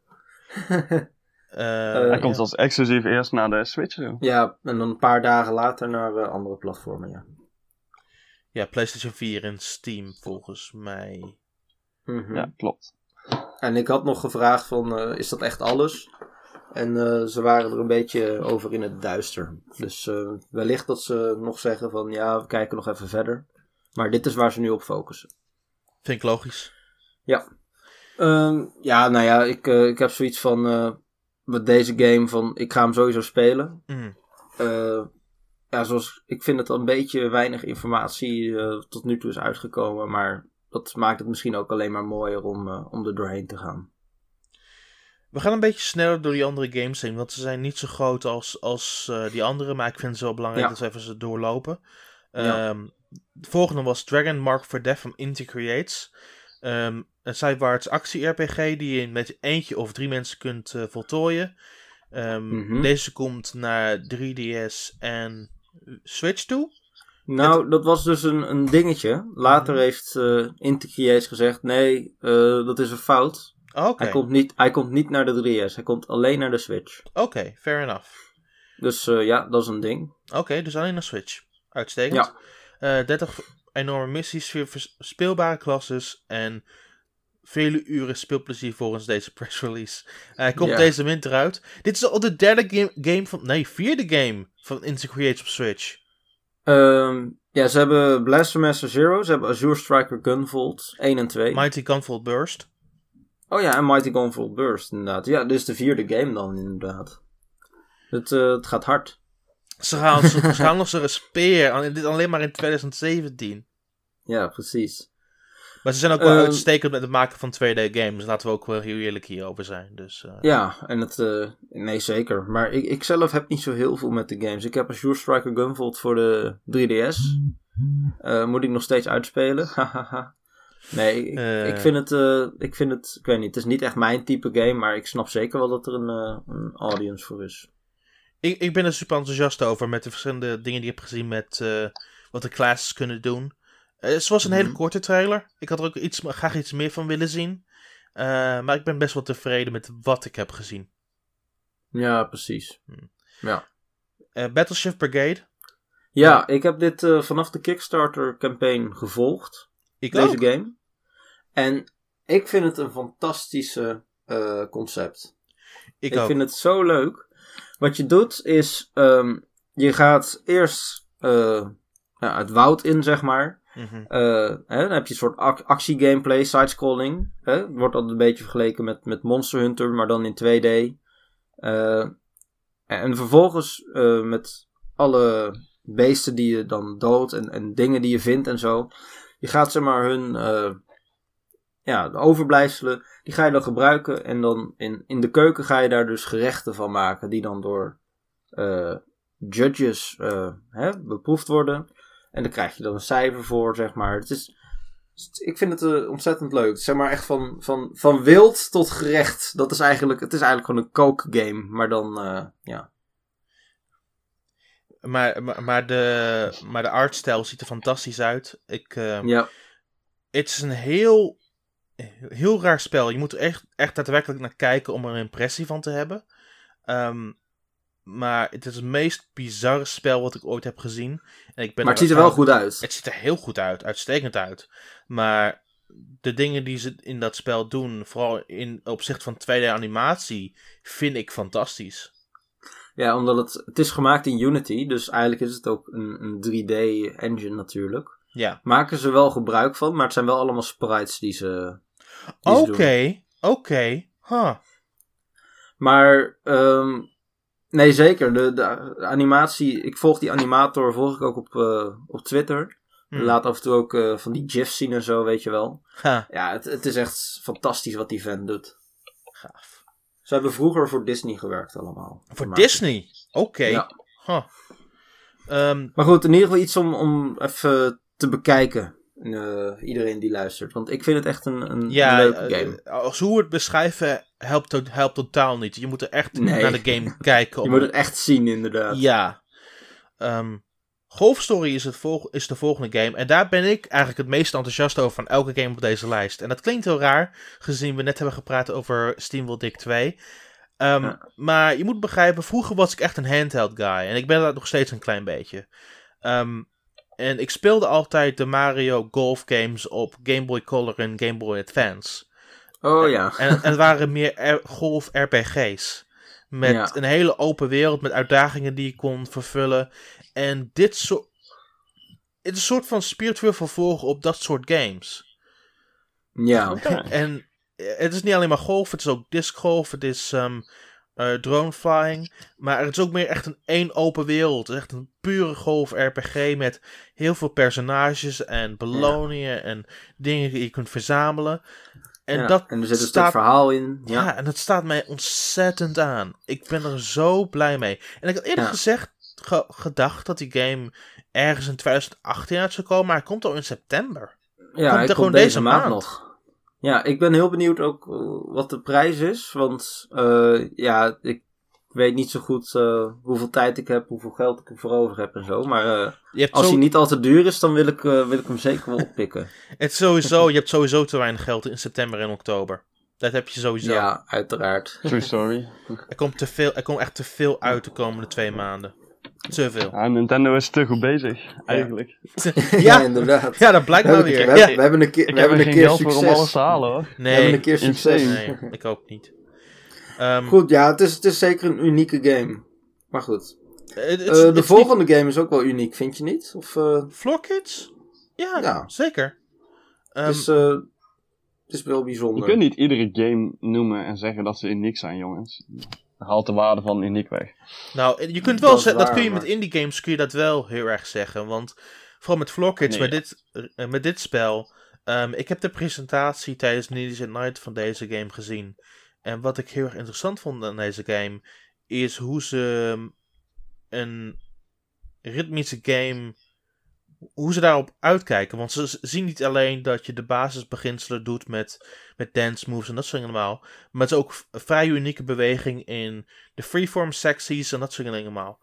Eh, Hij komt ja. als exclusief eerst naar de Switch. Ja, en dan een paar dagen later naar eh, andere platformen, ja. Ja, PlayStation 4 en Steam volgens mij. Mhm. Ja, klopt. En ik had nog gevraagd van, eh, is dat echt alles? En eh, ze waren er een beetje over in het duister. Dus eh, wellicht dat ze nog zeggen van, ja, we kijken nog even verder. Maar dit is waar ze nu op focussen. Vind ik logisch. Ehm, ja, nou ja, ik, eh, ik heb zoiets van, eh, met deze game van, ik ga hem sowieso spelen. Mm. Ja, zoals, ik vind het een beetje weinig informatie eh, tot nu toe is uitgekomen. Maar dat maakt het misschien ook alleen maar mooier om, eh, om er doorheen te gaan. We gaan een beetje sneller door die andere games heen, want ze zijn niet zo groot als, als eh, die andere, maar ik vind het wel belangrijk Ja. dat we even ze doorlopen. Ja. Ehm, de volgende was Dragon Mark for Death van Inti Creates. Ehm, een sidewaarts actie-RPG die je met eentje of drie mensen kunt voltooien. Ehm, Mhm. Deze komt naar 3DS en Switch toe. Nou, dat was dus een, een dingetje. Later Mhm. heeft uh, gezegd: nee, eh, dat is een fout. Oké, Hij, komt niet, hij komt niet naar de 3DS, hij komt alleen naar de Switch. oké, fair enough. Dus eh, ja, dat is een ding. Oké, dus alleen naar Switch. Uitstekend. Ja. Eh 30 enorme missies, speelbare klasses en vele uren speelplezier volgens deze press release. Hij komt Ja. deze winter uit. Dit is al de derde game, game van, nee, vierde game van Instant Creates op Switch. Ehm, ja, ze hebben Blaster Master Zero, ze hebben Azure Striker Gunvolt 1 en 2. Mighty Gunvolt Burst. Oh ja, en Mighty Gunvolt Burst, inderdaad. Ja, dit is de vierde game dan, inderdaad. Het, eh, het gaat hard. Ze gaan, ze ze gaan nog zo'n speer, dit alleen maar in 2017. Ja, precies. Maar ze zijn ook wel Ehm, uitstekend met het maken van 2D games. Laten we ook wel heel eerlijk hierover zijn. Dus, eh, Ja, en het... eh, nee, zeker. Maar ik, ik zelf heb niet zo heel veel met de games. Ik heb Azure Striker Gunvolt voor de 3DS. Eh, moet ik nog steeds uitspelen. Nee, ik, ik vind het... ik vind het... Ik weet niet, het is niet echt mijn type game. Maar ik snap zeker wel dat er een, een audience voor is. Ik, ik ben er super enthousiast over met de verschillende dingen die ik heb gezien met wat de classes kunnen doen. Eh, het was een hele Mhm. korte trailer. Ik had er ook iets, graag iets meer van willen zien. Eh, maar ik ben best wel tevreden met wat ik heb gezien. Ja, precies. Eh Battleship Brigade. Ja, ik heb dit vanaf de Kickstarter campaign gevolgd. Ik deze ook. game. En ik vind het een fantastische concept. Ik, Ik, vind het zo leuk. Wat je doet is, ehm, je gaat eerst ja, het woud in, zeg maar. Mhm. Eh, dan heb je een soort ac- actie-gameplay, sidescrolling. Hè? Wordt altijd een beetje vergeleken met, met Monster Hunter, maar dan in 2D. Eh, en vervolgens eh, met alle beesten die je dan doodt en, en dingen die je vindt en zo. Je gaat zeg maar hun ja, de overblijfselen, die ga je dan gebruiken. En dan in, in de keuken ga je daar dus gerechten van maken, die dan door judges hè, beproefd worden. En daar krijg je dan een cijfer voor, zeg maar. Het is, ik vind het eh, ontzettend leuk. Zeg maar echt van, van, van wild tot gerecht. Dat is eigenlijk, het is eigenlijk gewoon een kookgame. Maar dan, eh, ja. Maar, maar, maar, de, maar de artstijl ziet er fantastisch uit. Ik, eh, Ja, Het is een heel, heel raar spel. Je moet er echt, echt daadwerkelijk naar kijken om er een impressie van te hebben. Ehm, maar het is het meest bizarre spel wat ik ooit heb gezien. En ik ben maar het ziet er wel goed uit. Het ziet er heel goed uit, uitstekend uit. Maar de dingen die ze in dat spel doen, vooral in opzicht van 2D-animatie, vind ik fantastisch. Ja, omdat het, het is gemaakt in Unity. Dus eigenlijk is het ook een, een 3D-engine natuurlijk. Ja. Maken ze wel gebruik van, maar het zijn wel allemaal sprites die ze. Oké, oké. Huh. Maar, ehm, nee zeker. De, de animatie, ik volg die animator, volg ik ook op, eh, op Twitter. Hm. Laat af en toe ook eh, van die gifs zien en zo, weet je wel. Ha, Ja, het, het is echt fantastisch wat die vent doet. gaaf. Ze hebben vroeger voor Disney gewerkt allemaal. Voor Disney? Oké. Ja. Huh. Ehm, Maar goed, in ieder geval iets om, om even te bekijken. eh, iedereen die luistert. Want ik vind het echt een, een ja, leuke game. als hoe we het beschrijven helpt, to- helpt totaal niet. Je moet er echt Nee. naar de game kijken. Je om- moet het echt zien, inderdaad. Ja. Ehm, Golf Story is, het is de volgende game. En daar ben ik eigenlijk het meest enthousiast over van elke game op deze lijst. En dat klinkt heel raar, gezien we net hebben gepraat over SteamWorld Dick 2. Um, Ja. Maar je moet begrijpen, vroeger was ik echt een handheld guy. En ik ben dat nog steeds een klein beetje. Ehm, en ik speelde altijd de Mario Golf games op Game Boy Color en Game Boy Advance. Oh ja. En, en het waren meer R- golf RPG's. Met Ja. een hele open wereld, met uitdagingen die je kon vervullen. En dit soort... Het is een soort van spiritueel vervolg op dat soort games. Ja. Oké. En eh, het is niet alleen maar golf, het is ook discgolf, het is ehm eh, drone flying. Maar het is ook meer echt een één open wereld. Het is echt een pure golf RPG met heel veel personages en beloningen en dingen die je kunt verzamelen. En Ja, dat en er zit een staat stuk verhaal in. ja. Ja. en dat staat mij ontzettend aan. Ik ben er zo blij mee. En ik had eerder Ja. gezegd, ge- gedacht dat die game ergens in 2018 uit zou komen, maar hij komt al in september. Ja, Komt hij er gewoon deze deze maand maand. nog. Ja, ik ben heel benieuwd ook eh, wat de prijs is. Want eh, ja, ik weet niet zo goed eh, hoeveel tijd ik heb, hoeveel geld ik ervoor over heb en zo. Maar eh, Je als zo, hij niet al te duur is, dan wil ik, eh, wil ik hem zeker wel oppikken. het sowieso, je hebt sowieso te weinig geld in september en oktober. Dat heb je sowieso. Ja, uiteraard. True story. Er, komt te veel, er komt echt te veel uit de komende twee maanden. Te veel. Ja, Nintendo is te goed bezig, eigenlijk. Ja, inderdaad. ja, dat blijkt We hebben, weer. we, hebben- we hebben een keer, Ik we heb hebben een geen keer geld voor om succes. alles te halen, hoor. We hebben Nee, een keer succes. nee, ik ook niet. Ehm, Goed, ja, het is, het is zeker een unieke game. Maar goed. het- het- Eh, de niet- volgende game is ook wel uniek, vind je niet? Of, eh, Floor Kids? Ja, Ja. zeker. Ehm, het, is, eh, het is wel Je bijzonder. kunt niet iedere game noemen en zeggen dat ze uniek zijn, jongens. Dat haalt de waarde van uniek weg. Nou, je kunt wel Dat dat kun je maar- met indie games kun je dat wel heel erg zeggen. Want vooral met Floor Kids, Nee. met, dit, met dit spel. ehm, ik heb de presentatie tijdens at Night van deze game gezien. En wat ik heel erg interessant vond aan deze game, is hoe ze ehm, een ritmische game, hoe ze daarop uitkijken. Want ze zien niet alleen dat je de basisbeginselen doet met, met dance moves en dat soort dingen allemaal. Maar het is ook een vrij unieke beweging in de freeform secties en dat soort dingen allemaal.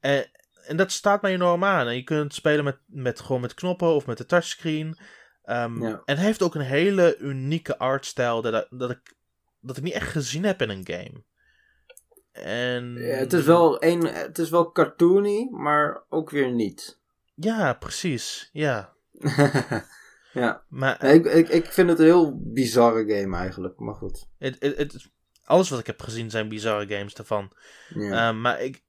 En, en dat staat mij enorm aan. En je kunt spelen met, met, gewoon met knoppen of met de touchscreen. Ehm, Ja. En het heeft ook een hele unieke artstijl dat, dat, ik, dat ik niet echt gezien heb in een game. En... Ja, het, is wel een, het is wel cartoony, maar ook weer niet. Ja, precies. Ja. ja. Maar Nee, ik, ik, ik vind het een heel bizarre game eigenlijk, maar goed. het, het, het- alles wat ik heb gezien zijn bizarre games daarvan. Ja. Ehm, maar ik,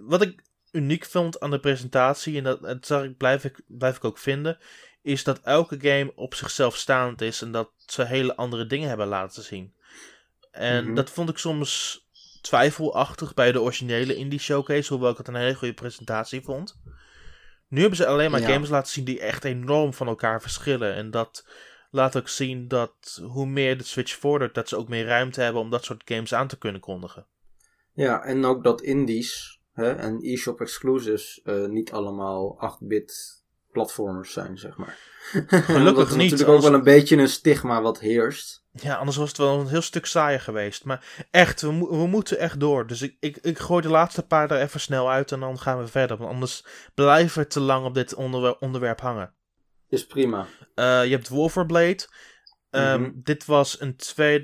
wat ik uniek vond aan de presentatie, en dat, dat zag ik, blijf, ik, blijf ik ook vinden, is dat elke game op zichzelf staand is en dat ze hele andere dingen hebben laten zien. En Mhm. dat vond ik soms twijfelachtig bij de originele Indie Showcase, hoewel ik het een hele goede presentatie vond. Nu hebben ze alleen maar Ja. games laten zien die echt enorm van elkaar verschillen. En dat laat ook zien dat hoe meer de Switch vordert, dat ze ook meer ruimte hebben om dat soort games aan te kunnen kondigen. ja, en ook dat indies hè, en eShop exclusives eh, niet allemaal 8-bit platformers zijn, zeg maar. Gelukkig dat is niet, natuurlijk ook wel een beetje een stigma wat heerst. Ja, anders was het wel een heel stuk saaier geweest. Maar echt, we, mo- we moeten echt door. Dus ik, ik, ik gooi de laatste paar er even snel uit en dan gaan we verder. Want anders blijven we te lang op dit onderwer- onderwerp hangen. Is prima. Eh, je hebt Wolverblade. Ehm, Mhm. Dit was een 2D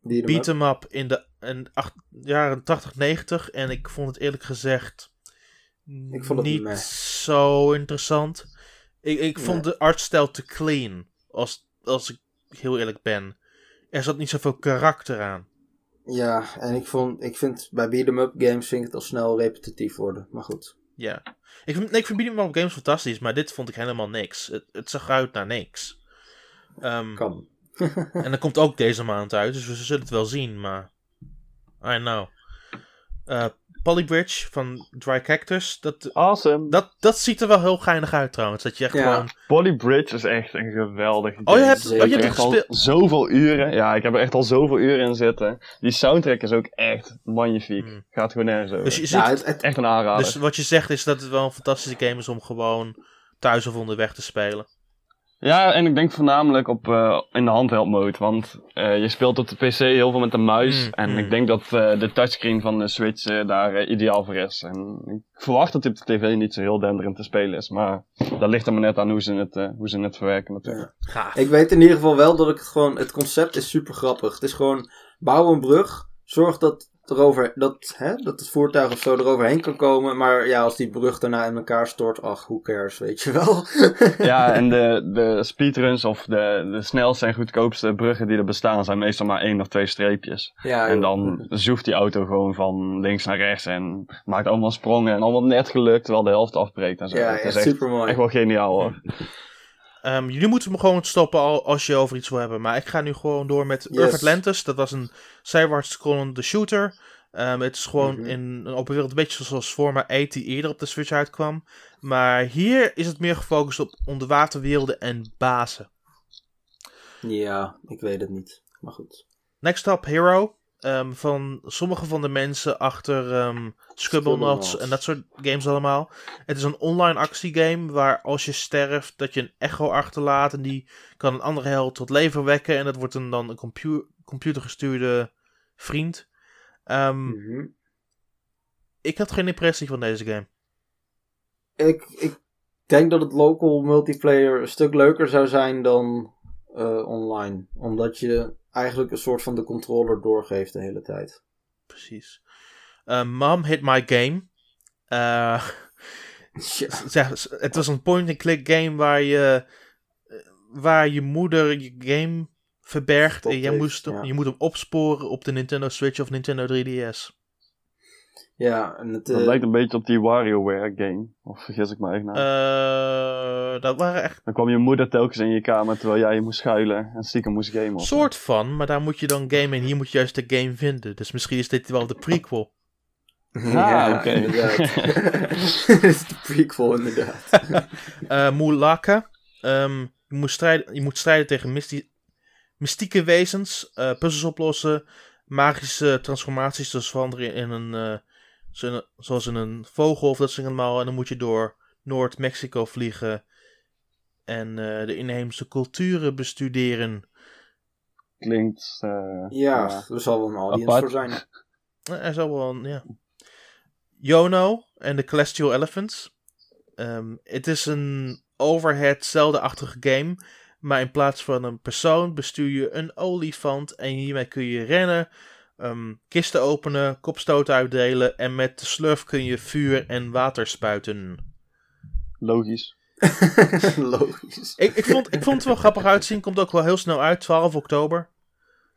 Die er beat 'em up in de in acht, jaren 80, 90. En ik vond het eerlijk gezegd Ik vond het niet meh. zo interessant. Ik, ik vond de artstijl te clean. Als, als ik heel eerlijk ben. Er zat niet zoveel karakter aan. Ja, en ik, vond, ik vind bij beat'em up games vind ik het al snel repetitief worden. Maar goed. Ja. Ik vind, nee, ik vind beat'em up games fantastisch, maar dit vond ik helemaal niks. Het, het zag uit naar niks. Ehm, Kan. en dan komt ook deze maand uit, dus we zullen het wel zien, maar... I know. Eh Polybridge van Dry Cactus, dat, Awesome. dat, dat ziet er wel heel geinig uit trouwens. Dat je echt Ja. gewoon... Body Bridge is echt een geweldige Oh, je game. hebt, zeker. oh, je hebt al gespeeld... zoveel uren. Ja, ik heb er echt al zoveel uren in zitten. Die soundtrack is ook echt magnifiek. Mm. Gaat gewoon nergens over. Dus, je Ja, het, het, Echt een aanrader. dus wat je zegt is dat het wel een fantastische game is om gewoon thuis of onderweg te spelen. Ja, en ik denk voornamelijk op uh, in de handheld mode. Want uh, je speelt op de PC heel veel met de muis. Mm, en mm. ik denk dat uh, de touchscreen van de Switch daar ideaal voor is. En ik verwacht dat die op de tv niet zo heel denderend te spelen is. Maar dat ligt er maar net aan hoe ze het, hoe ze het verwerken natuurlijk. Ik weet in ieder geval wel dat ik het gewoon... Het concept is super grappig. Het is gewoon... Bouw een brug. Zorg dat, erover, dat, hè, dat het voertuig of zo eroverheen kan komen. Maar ja, als die brug daarna in elkaar stort... Ach, who cares, weet je wel. ja, en de, de speedruns of de, de snelste en goedkoopste bruggen die er bestaan... zijn meestal maar één of twee streepjes. Ja, En dan zoeft die auto gewoon van links naar rechts en maakt allemaal sprongen en allemaal net gelukt terwijl de helft afbreekt en zo. Ja, ja is echt, super mooi. echt wel geniaal hoor. Ehm, jullie moeten me gewoon stoppen al, als je over iets wil hebben. Maar ik ga nu gewoon door met Yes. Earth Atlantis. Dat was een zijwaarts scrollende shooter. Ehm, het is gewoon Mhm. in een open wereld, een beetje zoals Forma 8 die eerder op de Switch uitkwam. Maar hier is het meer gefocust op onderwaterwerelden en bazen. Ja, ik weet het niet. Maar goed. Next up, Hero. Ehm, van sommige van de mensen achter Scribblenauts Scribblenauts. en dat soort games allemaal. Het is een online actiegame waar als je sterft dat je een echo achterlaat. En die kan een andere held tot leven wekken. En dat wordt een, dan een compu computergestuurde vriend. Ehm, Mhm. Ik had geen impressie van deze game. ik, ik denk dat het local multiplayer een stuk leuker zou zijn dan eh, online. Omdat je eigenlijk een soort van de controller doorgeeft de hele tijd. Precies. Ehm, Mom hit my game. Eh, zeg, het was een point-and-click game waar je, eh, waar je moeder je game verbergt. En jij moest, ja. je moet hem opsporen op de Nintendo Switch of Nintendo 3DS. Ja, en het, Dat eh, lijkt een beetje op die WarioWare game. Of vergis ik me echt nou. Eh, dat waren echt Dan kwam je moeder telkens in je kamer terwijl jij moest schuilen en stiekem moest gamen. een soort van, maar daar moet je dan gamen en hier moet je juist de game vinden. Dus misschien is dit wel de prequel. Ah, oké. inderdaad. Dit is de prequel, inderdaad. Eh Mulaka. Ehm, je, moet strijden, je moet strijden tegen mysti- mystieke wezens, eh, puzzels oplossen, magische transformaties, dus veranderen in een, zoals in een vogel of dat soort allemaal. En dan moet je door Noord-Mexico vliegen en eh, de inheemse culturen bestuderen. Klinkt. eh, Ja, er zal wel een audience Apart. voor zijn. Eh, Er zal wel een, ja. Yono en de Celestial Elephants. Ehm, het is een overhead Zelda-achtige game. Maar in plaats van een persoon bestuur je een olifant. En hiermee kun je rennen, ehm, kisten openen, kopstoten uitdelen. En met de slurf kun je vuur en water spuiten. logisch. Logisch. Ik, ik, vond, ik vond het wel grappig uitzien. Komt ook wel heel snel uit, 12 oktober.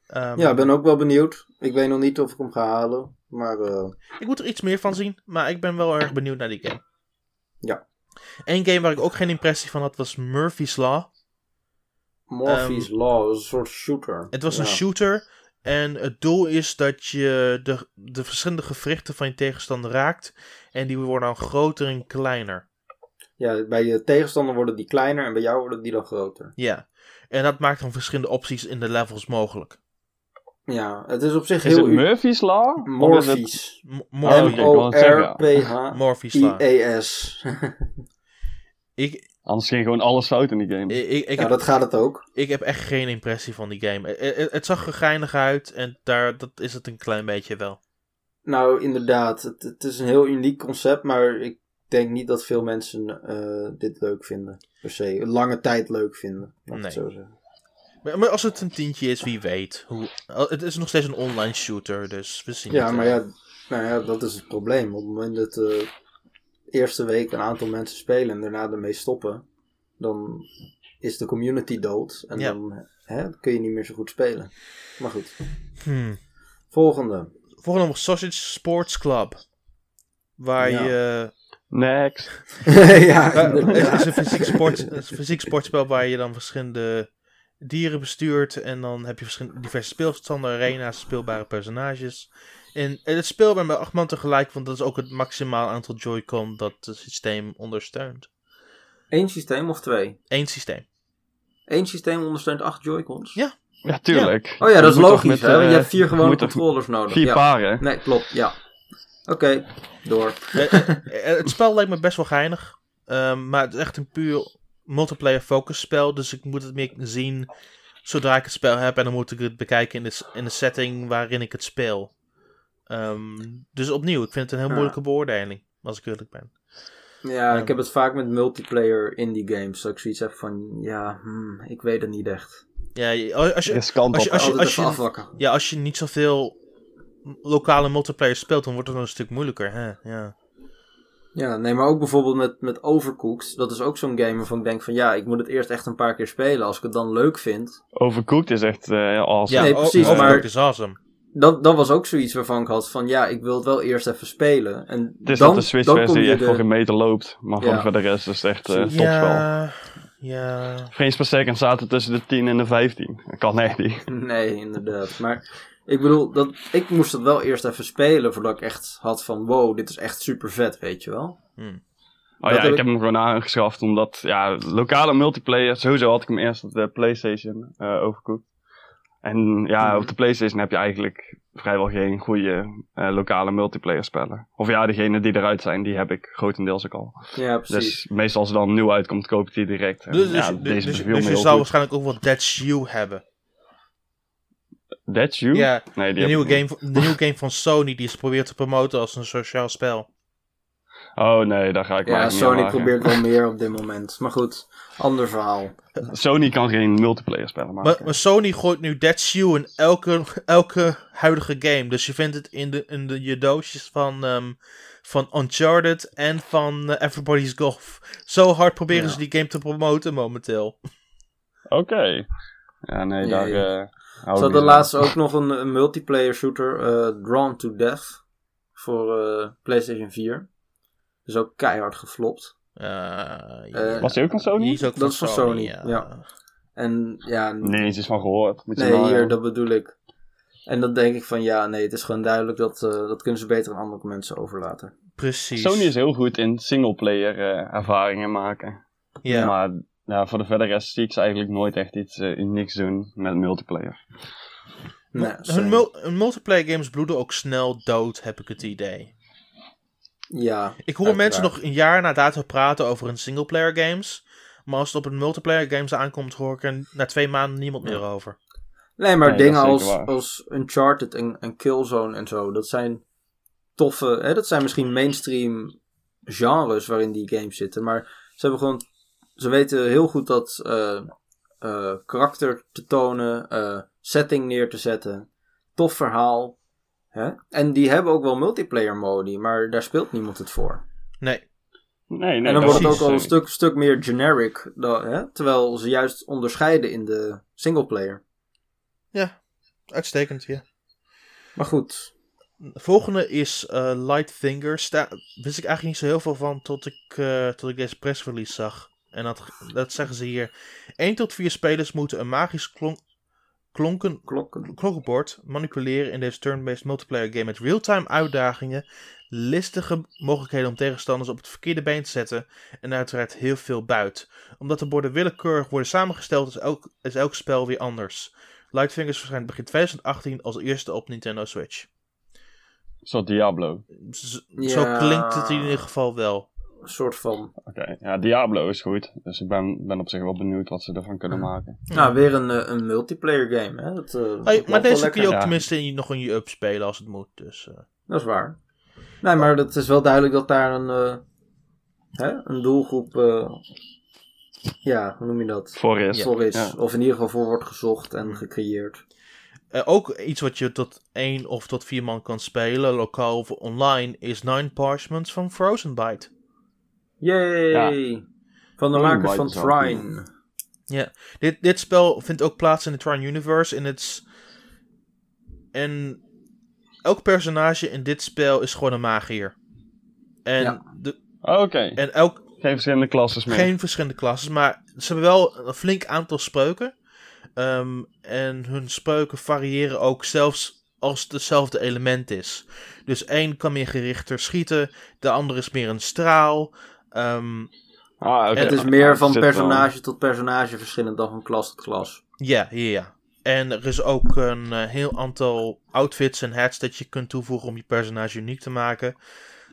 Ehm, Ja, ik ben ook wel benieuwd. Ik weet nog niet of ik hem ga halen. Maar eh, Ik moet er iets meer van zien, maar ik ben wel erg benieuwd naar die game. Ja. Eén game waar ik ook geen impressie van had was Murphy's Law. Morphe's Law is een soort shooter. Het was Ja. een shooter en het doel is dat je de, de verschillende gewrichten van je tegenstander raakt. En die worden dan groter en kleiner. Ja, bij je tegenstander worden die kleiner en bij jou worden die dan groter. Ja. En dat maakt dan verschillende opties in de levels mogelijk. Ja, het is op zich Is heel... het u- Murphy's Law? Is Oh, Morphy's Law. M-O-R-P-H-I-E-S. Ik, Anders ging gewoon alles fout in die game. ik, ik, ik, Ja, heb, dat gaat het ook. ik heb echt geen impressie van die game. Het, het, het zag er geinig uit en daar, dat is het een klein beetje wel. Nou, inderdaad. Het, het is een heel uniek concept, maar ik denk niet dat veel mensen eh, dit leuk vinden. Per se. Een lange tijd leuk vinden. Laat ik het Nee. zo zeggen. Maar, maar als het een tientje is, wie weet. Hoe, het is nog steeds een online shooter, dus we zien Ja, het maar ja, nou ja, dat is het probleem. Op het moment dat eerste week een aantal mensen spelen en daarna ermee stoppen, dan is de community dood. En Ja. dan hè, kun je niet meer zo goed spelen. Maar goed. Hmm. Volgende. Volgende nog Sausage Sports Club. Waar Ja. je... ja, waar- het is een fysiek, sport, een fysiek sportspel waar je dan verschillende dieren bestuurt. En dan heb je verschillende diverse speelstanden, arena's, speelbare personages. En het is speelbaar met acht man tegelijk, want dat is ook het maximaal aantal Joy-Con dat het systeem ondersteunt. Eén systeem of twee? Eén systeem. Eén systeem ondersteunt acht Joy-Cons? Ja. Ja, tuurlijk. Oh ja, dat is logisch. met, hè? want eh, je hebt vier gewone controllers nodig. Vier ja. paren. Nee, klopt. Ja. Oké, door. Eh, eh, eh, het spel lijkt me best wel geinig. Ehm, maar het is echt een puur multiplayer focus spel, dus ik moet het meer zien zodra ik het spel heb en dan moet ik het bekijken in de, in de setting waarin ik het speel. Ehm, dus opnieuw, ik vind het een heel Ja. moeilijke beoordeling, als ik eerlijk ben. Ja, Ehm. ik heb het vaak met multiplayer indie games. Dat ik zoiets heb van, ja, hmm, ik weet het niet echt. Ja, je- als je, als je- als je- ja, als je niet zoveel lokale multiplayer speelt, dan wordt het wel een stuk moeilijker. Hè? Ja. Ja, nee, maar ook bijvoorbeeld met, met Overcooked. Dat is ook zo'n game waarvan ik denk van, ja, ik moet het eerst echt een paar keer spelen. Als ik het dan leuk vind. Overcooked is echt eh awesome. Ja, Nee, o- precies, Overcooked maar- is awesome. Dat, dat was ook zoiets waarvan ik had van, ja, ik wil het wel eerst even spelen. En Het is dan, dat de Switch-versie je echt de- voor geen meter loopt. Maar Ja. voor de rest is het echt eh topspel. Ja, ja. Frames per second zaten tussen de 10 en de 15. Dat kan echt niet. Nee, inderdaad. Maar ik bedoel, dat, ik moest het wel eerst even spelen voordat ik echt had van, wow, dit is echt super vet, weet je wel. Hm. Oh Dat ja, heb ik ik- heb hem gewoon aangeschaft omdat, ja, lokale multiplayer, sowieso had ik hem eerst op de Playstation eh overcooked. En ja, op de Playstation heb je eigenlijk vrijwel geen goede eh, lokale multiplayer spellen. Of ja, degene die eruit zijn, die heb ik grotendeels ook al. Ja, precies. Dus meestal als er dan nieuw uitkomt, koop ik die direct. En Dus, dus, ja, dus, deze dus, dus je goed. waarschijnlijk ook wel That's You hebben. That's You? Ja, nee, de nieuwe, game, de nieuwe game van Sony die ze probeert te promoten als een sociaal spel. Oh nee, daar ga ik maar ja, Sony probeert wel meer op dit moment. Maar goed, ander verhaal. Sony kan geen multiplayer spellen maken. Maar, maar Sony gooit nu That's You in elke, elke huidige game. Dus je vindt het in de, in de je doosjes van, ehm, van Uncharted en van eh, Everybody's Golf. Zo hard proberen Ja. ze die game te promoten momenteel. Oké. Ja, nee, daar ja. eh hou Ze hadden laatst ook nog een, een multiplayer shooter, eh, Drawn to Death, voor eh, PlayStation 4. Dus ook keihard geflopt. Eh, Eh, Was die ook van Sony? Die is ook Dat van is van Sony, Sony, ja. ja. En ja, Nee, eens iets van gehoord. Moet nee, hier, ja. dat bedoel ik. En dan denk ik van ja, nee, het is gewoon duidelijk dat eh, dat kunnen ze beter aan andere mensen overlaten. Precies. Sony is heel goed in singleplayer eh ervaringen maken. ja. Maar ja, voor de verder rest zie ik ze eigenlijk nooit echt iets eh, unieks doen met multiplayer. Nee, Hun sorry. mul- hun multiplayer games bloeden ook snel dood, heb ik het idee. Ja, Ik hoor uiteraard. mensen nog een jaar na dato praten over hun singleplayer games. Maar als het op een multiplayer games aankomt, hoor ik er na twee maanden niemand meer over. Nee, maar Nee, dingen als, waar. als Uncharted en, en Killzone en zo, dat zijn toffe, hè, dat zijn misschien mainstream genres waarin die games zitten, maar ze hebben gewoon, ze weten heel goed dat eh, eh, karakter te tonen, eh, setting neer te zetten, tof verhaal, hè? en die hebben ook wel multiplayer modi, maar daar speelt niemand het voor. Nee. Nee, nee. en dan wordt het ook al een eh, stuk, stuk meer generic, dan, hè? terwijl ze juist onderscheiden in de singleplayer. Uitstekend, ja. Maar goed, De volgende is eh, Light Fingers. Daar wist ik eigenlijk niet zo heel veel van tot ik, eh, tot ik deze pressrelease zag. En dat, dat zeggen ze hier. 1 tot 4 spelers moeten een magisch klonk, klonken, klokken. klokkenbord manipuleren in deze turn-based multiplayer game met real-time uitdagingen, listige mogelijkheden om tegenstanders op het verkeerde been te zetten en uiteraard heel veel buit. Omdat de borden willekeurig worden samengesteld is elk, is elk spel weer anders. Lightfingers verschijnt begin 2018 als eerste op Nintendo Switch. Soort Diablo. Z- Ja. Zo klinkt het in ieder geval wel. Een soort van. Oké, ja, Diablo is goed. Dus ik ben, ben op zich wel benieuwd wat ze ervan kunnen maken. Nou, weer een, eh, een multiplayer game, hè? Dat, eh, Hey, maar deze lekker. kun je ook Ja. tenminste in, nog in je up spelen als het moet. Dus, eh. Dat is waar. Nee, maar het is wel duidelijk dat daar een, eh, hè, een doelgroep, eh, ja, hoe noem je dat? Voor is. Voor is. Ja. Of in ieder geval voor wordt gezocht en gecreëerd. Eh, ook iets wat je tot één of tot vier man kan spelen, lokaal of online, is Nine Parchments van Frozen Byte. Yay! Van de Oh, makers van Trine. Dit, dit spel vindt ook plaats in de Trine Universe. En, het is- en elk personage in dit spel is gewoon een magier. En, Ja. de, Oké, en elk, geen verschillende klasses meer. geen verschillende klassen, maar ze hebben wel een flink aantal spreuken. Ehm, en hun spreuken variëren ook zelfs als het hetzelfde element is. Dus één kan meer gerichter schieten, de andere is meer een straal. Ehm, Ah. Het is meer er van personage tot personage verschillend dan van klas tot klas. Ja, ja, ja. En er is ook een eh, heel aantal outfits en hats dat je kunt toevoegen om je personage uniek te maken.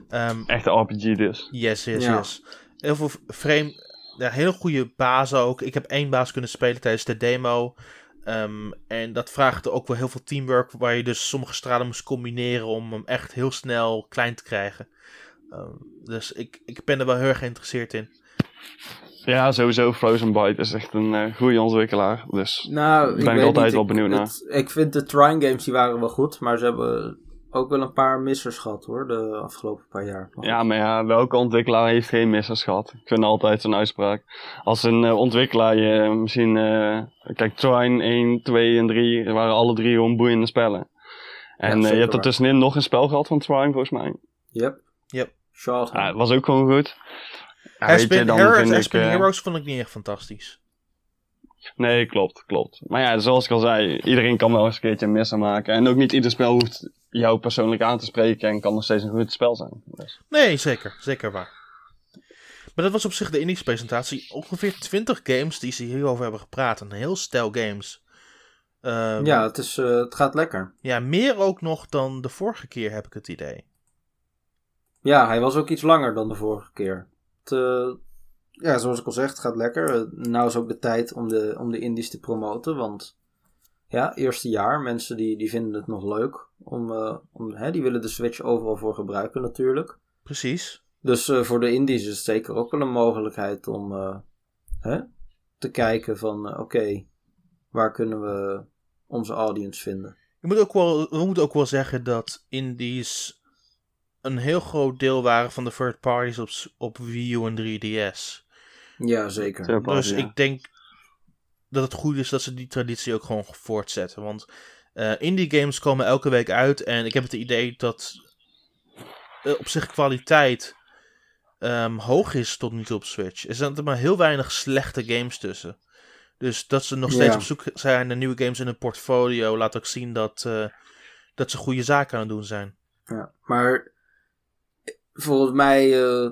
Ehm, Echte RPG dus. yes, yes, Ja. yes. Heel veel frame, ja, hele goede baas ook. Ik heb één baas kunnen spelen tijdens de demo. Ehm, en dat vraagt ook wel heel veel teamwork, waar je dus sommige stralen moest combineren om hem echt heel snel klein te krijgen. Ehm, dus ik, ik ben er wel heel erg geïnteresseerd in. Ja, sowieso. Frozen Byte is echt een eh goede ontwikkelaar. Dus Nou, Daar ben ik weet altijd niet. wel Ik- benieuwd naar. het- ik vind de Trine games die waren wel goed, maar ze hebben ook wel een paar missers gehad hoor, de afgelopen paar jaar. Ja, maar ja, welke ontwikkelaar heeft geen missers gehad? Ik vind altijd zo'n uitspraak. Als een eh, ontwikkelaar je misschien... eh, kijk, Trine 1, 2 en 3 waren alle drie gewoon boeiende spellen. En je hebt er tussenin nog een spel gehad van Trine, volgens mij. Yep. Yep. Short Ja, het was ook gewoon goed. Ja, weet je, Aspen, Aspen eh, Heroes vond ik niet echt fantastisch. Nee, klopt, klopt. Maar ja, zoals ik al zei, iedereen kan wel eens een keertje een misser maken. En ook niet ieder spel hoeft jou persoonlijk aan te spreken en kan nog steeds een goed spel zijn. Dus. Nee, zeker. Zeker waar. Maar dat was op zich de Indies presentatie. Ongeveer 20 games die ze hierover hebben gepraat. Een heel stel games. Ehm, Ja, het, is, eh, het gaat lekker. ja, meer ook nog dan de vorige keer heb ik het idee. Ja, hij was ook iets langer dan de vorige keer. Het, eh, ja, zoals ik al zeg, het gaat lekker. Eh, nou is ook de tijd om de, om de indies te promoten, want ja, eerste jaar, mensen die, die vinden het nog leuk. Om, eh, om, hè, die willen de Switch overal voor gebruiken natuurlijk. Precies. Dus eh, voor de indies is het zeker ook wel een mogelijkheid om eh, hè, te kijken van, oké, waar kunnen we onze audience vinden? Je moet ook wel, we moeten ook wel zeggen dat indies een heel groot deel waren van de third parties op, op Wii U en 3DS. Ja, zeker. Third party, Dus ja. ik denk dat het goed is dat ze die traditie ook gewoon voortzetten. Want eh, indie games komen elke week uit en ik heb het idee dat eh, op zich kwaliteit ehm, hoog is tot nu toe op Switch. Er zijn er maar heel weinig slechte games tussen. Dus dat ze nog steeds Ja. op zoek zijn naar nieuwe games in hun portfolio laat ook zien dat, eh, dat ze goede zaken aan het doen zijn. Ja, maar volgens mij eh,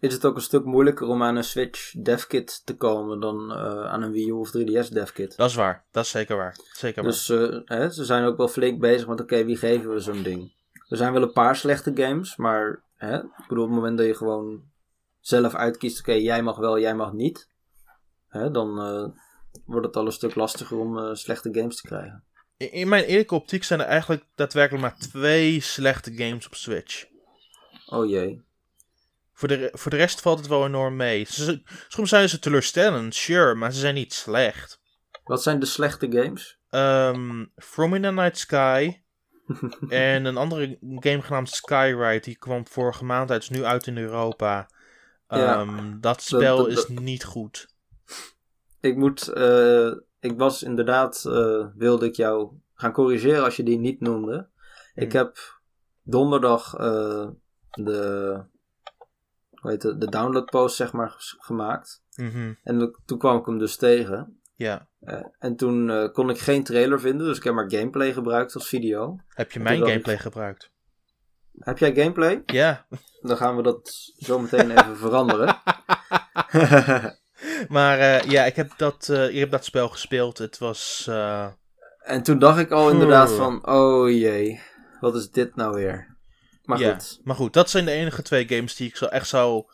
is het ook een stuk moeilijker om aan een Switch devkit te komen dan eh, aan een Wii U of 3DS devkit. Dat is waar, dat is zeker waar. Zeker waar. Dus hè, ze zijn ook wel flink bezig met, oké, wie geven we zo'n ding? Er zijn wel een paar slechte games, maar hè, ik bedoel, op het moment dat je gewoon zelf uitkiest, oké, jij mag wel, jij mag niet, hè, dan wordt het al een stuk lastiger om slechte games te krijgen. In, in mijn eerlijke optiek zijn er eigenlijk daadwerkelijk maar twee slechte games op Switch. Oh jee. Voor de, voor de rest valt het wel enorm mee. Ze- soms zijn ze teleurstellend, sure, maar ze zijn niet slecht. Wat zijn de slechte games? Ehm From in the Night Sky en een andere game genaamd Skyride, die kwam vorige maand uit, is nu uit in Europa. Ja. Ehm, dat spel is niet goed. Ik moet, eh, ik was inderdaad, eh, wilde ik jou gaan corrigeren als je die niet noemde. Ik Hmm. heb donderdag eh, de, hoe heet het, de downloadpost zeg maar gemaakt. Mhm, En toen kwam ik hem dus tegen. Ja. Eh, en toen eh, kon ik geen trailer vinden, dus ik heb maar gameplay gebruikt als video. Heb je mijn ik- gameplay gebruikt? Heb jij gameplay? Ja. Dan gaan we dat zo meteen even veranderen. Maar eh, ja, ik heb, dat, ik heb dat spel gespeeld. Het was... en toen dacht ik al inderdaad van, oh jee, wat is dit nou weer? Maar ja. goed, Maar goed, dat zijn de enige twee games die ik zo echt zou,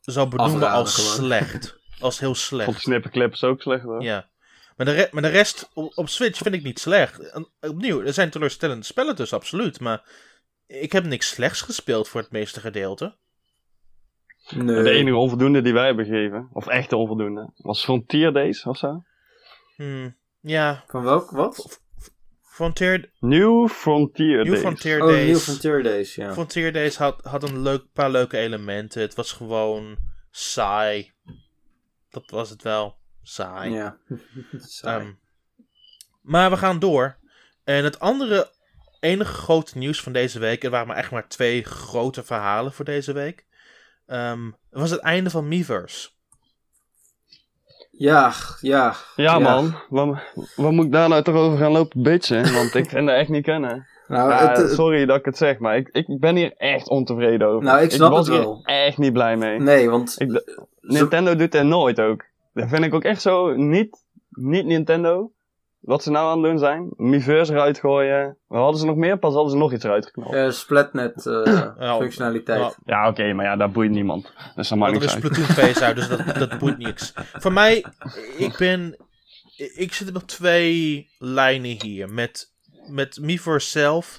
zou benoemen Afraden als gewoon. slecht. Als heel Ik vond slecht. Snipperclips ook slecht hoor. Ja. Maar de, re- maar de rest op, op Switch vind ik niet slecht. En, opnieuw, er zijn teleurstellende spellen dus, absoluut. Maar ik heb niks slechts gespeeld voor het meeste gedeelte. nee. De enige onvoldoende die wij hebben gegeven, of echte onvoldoende, was Frontier Days of zo. Hmm, ja, Van welk, wat? Frontier, New Frontier New Days. Frontier Oh, Days. New Frontier Days, ja. Frontier Days had, had een leuk, paar leuke elementen. Het was gewoon saai. Dat was het wel. Saai. Ja. Saai. Ehm, maar we gaan door. En het andere, enige grote nieuws van deze week, er waren maar echt maar twee grote verhalen voor deze week, ehm, was het einde van Miiverse. Ja, ja. Ja, man, wat, wat moet ik daar nou toch over gaan lopen bitchen? Want ik vind dat echt niet kunnen. Nou, Ja, het, het- sorry dat ik het zeg, maar ik, ik ben hier echt ontevreden over. Nou, ik snap was het hier wel. echt niet blij mee. nee, want Ik, Nintendo doet dat nooit ook. Dat vind ik ook echt zo niet, niet Nintendo. Wat ze nou aan het doen zijn. Miiverse eruit gooien. Wat hadden ze nog meer? Pas hadden ze nog iets eruit geknald. Eh, Splatnet eh, Ja, functionaliteit. ja. Ja, oké, maar ja, daar boeit niemand. Dus dat maakt Want er niks is uit. Splatoon face uit, dus dat, dat boeit niks. Voor mij, ik ben... Ik zit op twee lijnen hier. Met, met Miiverse zelf.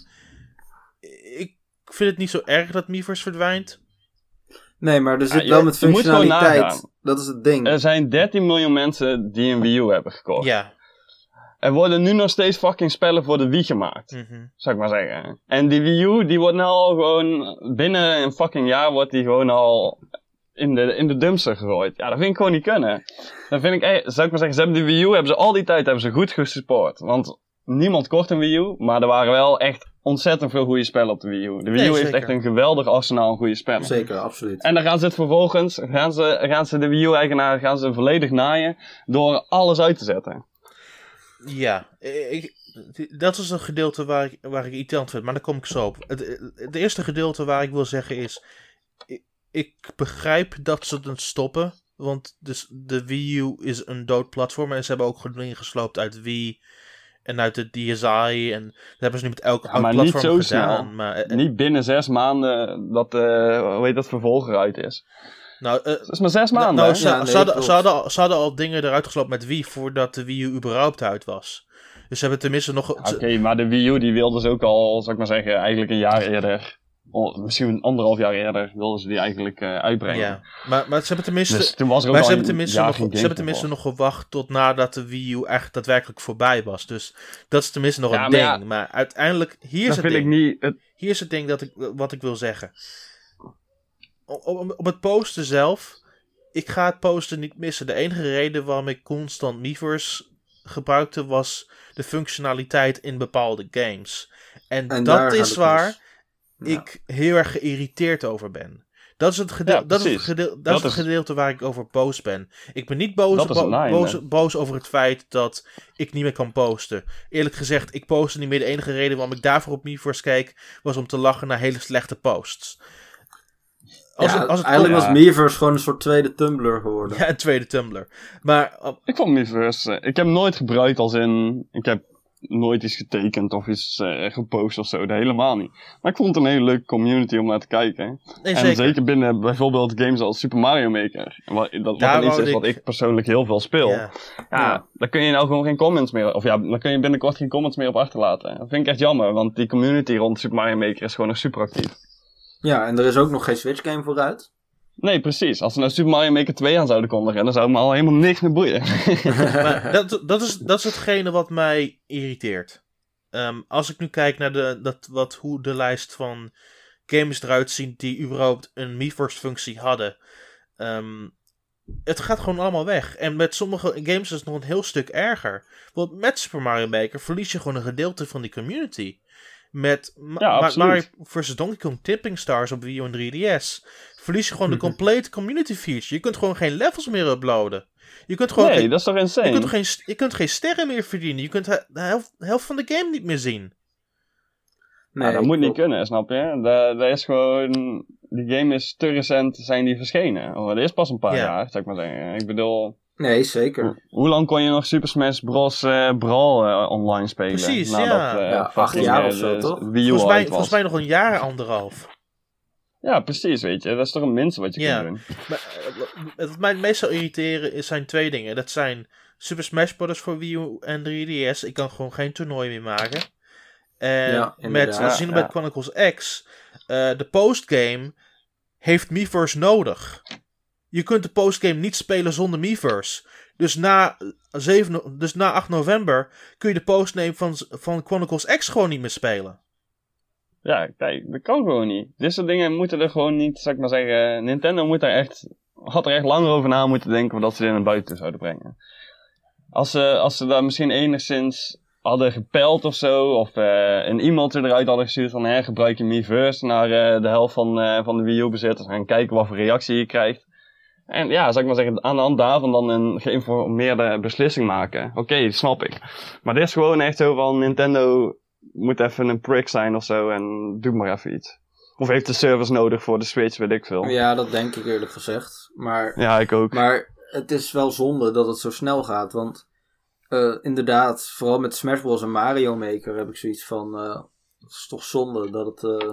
Ik vind het niet zo erg dat Miiverse verdwijnt. Nee, maar er zit Ja, wel je- met functionaliteit. Dat is het ding. Er zijn 13 miljoen mensen die een Wii U hebben gekocht. Ja. Er worden nu nog steeds fucking spellen voor de Wii gemaakt. mhm. Zou ik maar zeggen. En die Wii U, die wordt nou al gewoon... Binnen een fucking jaar wordt die gewoon al in de, in de dumpster gegooid. Ja, dat vind ik gewoon niet kunnen. Dan vind ik... eh, zou ik maar zeggen, ze hebben die Wii U, hebben ze al die tijd hebben ze goed gesupport. Want niemand kocht een Wii U, maar er waren wel echt ontzettend veel goede spellen op de Wii U. De Wii Nee, U heeft echt een geweldig arsenaal aan goede spellen. Zeker, absoluut. En dan gaan ze het vervolgens, gaan ze, gaan ze de Wii U-eigenaar gaan ze volledig naaien door alles uit te zetten. Ja, ik, dat is een gedeelte waar ik, waar ik irritant vind, maar daar kom ik zo op. Het, het eerste gedeelte waar ik wil zeggen is, ik, ik begrijp dat ze het stoppen, want dus de Wii U is een dood platform en ze hebben ook dingen gesloopt uit Wii en uit de DSi en dat hebben ze nu met elk Ja, maar niet platform zo gedaan. snel. Maar, eh, Niet binnen zes maanden dat, eh hoe heet dat, vervolg eruit is. Nou, eh, Dat is maar zes nou, maanden. nou, ze, Ja, nee, ze hadden, ze, hadden, ze hadden al dingen eruit geslopen met Wii voordat de Wii U überhaupt uit was. Dus ze hebben tenminste nog... Oké, maar de Wii U die wilden ze ook al, zou ik maar zeggen, eigenlijk een jaar eerder. Misschien een anderhalf jaar eerder wilden ze die eigenlijk eh, uitbrengen. Ja, maar, maar ze hebben tenminste... Dus toen was er ook Maar ze hebben tenminste, nog, ze hebben tenminste nog gewacht tot nadat de Wii U echt daadwerkelijk voorbij was. Dus dat is tenminste nog Ja, een maar ding. ja, maar uiteindelijk, hier is, Dat het vind ik ding. niet... Het, hier is het ding dat ik, wat ik wil zeggen. Op, op, op het posten zelf, ik ga het posten niet missen. De enige reden waarom ik constant Miiverse gebruikte was de functionaliteit in bepaalde games. En, dat is waar mis. Ja. ik heel erg geïrriteerd over ben. Dat is het, gedeel- Ja, dat is het, gedeel- dat Dat is het is- gedeelte waar ik over boos ben. Ik ben niet boos, bo- boos, boos over het feit dat ik niet meer kan posten. Eerlijk gezegd, ik postte niet meer. De enige reden waarom ik daarvoor op Miiverse keek, was om te lachen naar hele slechte posts. Als ja, het, als het eigenlijk was Miiverse gewoon een soort tweede Tumblr geworden. Ja, een tweede Tumblr. Maar uh, ik vond Miiverse... eh, ik heb hem nooit gebruikt als in... Ik heb nooit iets getekend of iets eh, gepost of zo. Dat helemaal niet. Maar ik vond het een hele leuke community om naar te kijken. nee, en zeker. zeker binnen bijvoorbeeld games als Super Mario Maker. Wat, dat wat Daar iets is wat ik- ik persoonlijk heel veel speel. Ja. Ja, Ja. daar kun je nou gewoon geen comments meer... Of ja, dan kun je binnenkort geen comments meer op achterlaten. Dat vind ik echt jammer, want die community rond Super Mario Maker is gewoon nog super actief. Ja, en er is ook nog geen Switch game vooruit. Nee, precies. Als ze nou Super Mario Maker 2 aan zouden kondigen, dan zou het me al helemaal niks meer boeien. Maar dat, dat, is, dat is hetgene wat mij irriteert. Ehm, als ik nu kijk naar de, dat, wat, hoe de lijst van games eruit ziet die überhaupt een Miiverse functie hadden. ehm, het gaat gewoon allemaal weg. En met sommige games is het nog een heel stuk erger. Want met Super Mario Maker verlies je gewoon een gedeelte van die community. Met Ma- Ja. Mario vs. Donkey Kong Tipping Stars op Wii U en 3DS. Verlies je gewoon de complete community feature. Je kunt gewoon geen levels meer uploaden. Je kunt gewoon nee, geen, dat is toch je insane? kunt, geen, je kunt geen sterren meer verdienen. Je kunt de helft, de helft van de game niet meer zien. Nee, Ja, dat moet niet kunnen, snap je? Dat, is gewoon... Die game is te recent zijn die verschenen. Oh, dat is pas een paar Ja. jaar, zou ik maar zeggen. Ik bedoel... Nee, zeker. Hoe lang kon je nog Super Smash Bros. eh, Brawl eh, online spelen? Precies, Nadat, ja. eh, Ja, acht jaar of zo, toch? Wii U Volgens mij, volgens mij nog een jaar, anderhalf. Ja, precies, weet je. Dat is toch een minste wat je Ja. kunt doen. Maar, wat mij het meest zou irriteren is, zijn twee dingen. Dat zijn Super Smash Bros. voor Wii U en 3DS. Ik kan gewoon geen toernooi meer maken. En Ja, met. Xenoblade Ja. Chronicles X, eh, de postgame heeft Miiverse nodig. Je kunt de postgame niet spelen zonder Miiverse. Dus na, 7, no- dus na 8 november kun je de postgame van, van Chronicles X gewoon niet meer spelen. Ja, kijk, dat kan gewoon niet. Dit soort dingen moeten er gewoon niet, zou ik maar zeggen. Nintendo moet daar echt, had er echt langer over na moeten denken voordat ze dit naar buiten zouden brengen. Als ze, als ze daar misschien enigszins hadden gepeld of zo, of eh, een e-mailtje eruit hadden gestuurd van hè, gebruik je Miiverse naar eh, de helft van, eh, van de Wii U-bezitters en kijken wat voor reactie je krijgt. En ja, zou ik maar zeggen, aan de hand daarvan dan een geïnformeerde beslissing maken. Oké, snap ik. Maar dit is gewoon echt zo van Nintendo moet even een prick zijn of zo en doe maar even iets. Of heeft de service nodig voor de Switch, weet ik veel. Ja, Ja, dat denk ik eerlijk gezegd. Maar, ik ook. maar het is wel zonde dat het zo snel gaat. Want eh, inderdaad, vooral met Smash Bros. en Mario Maker heb ik zoiets van... eh, het is toch zonde dat het, eh,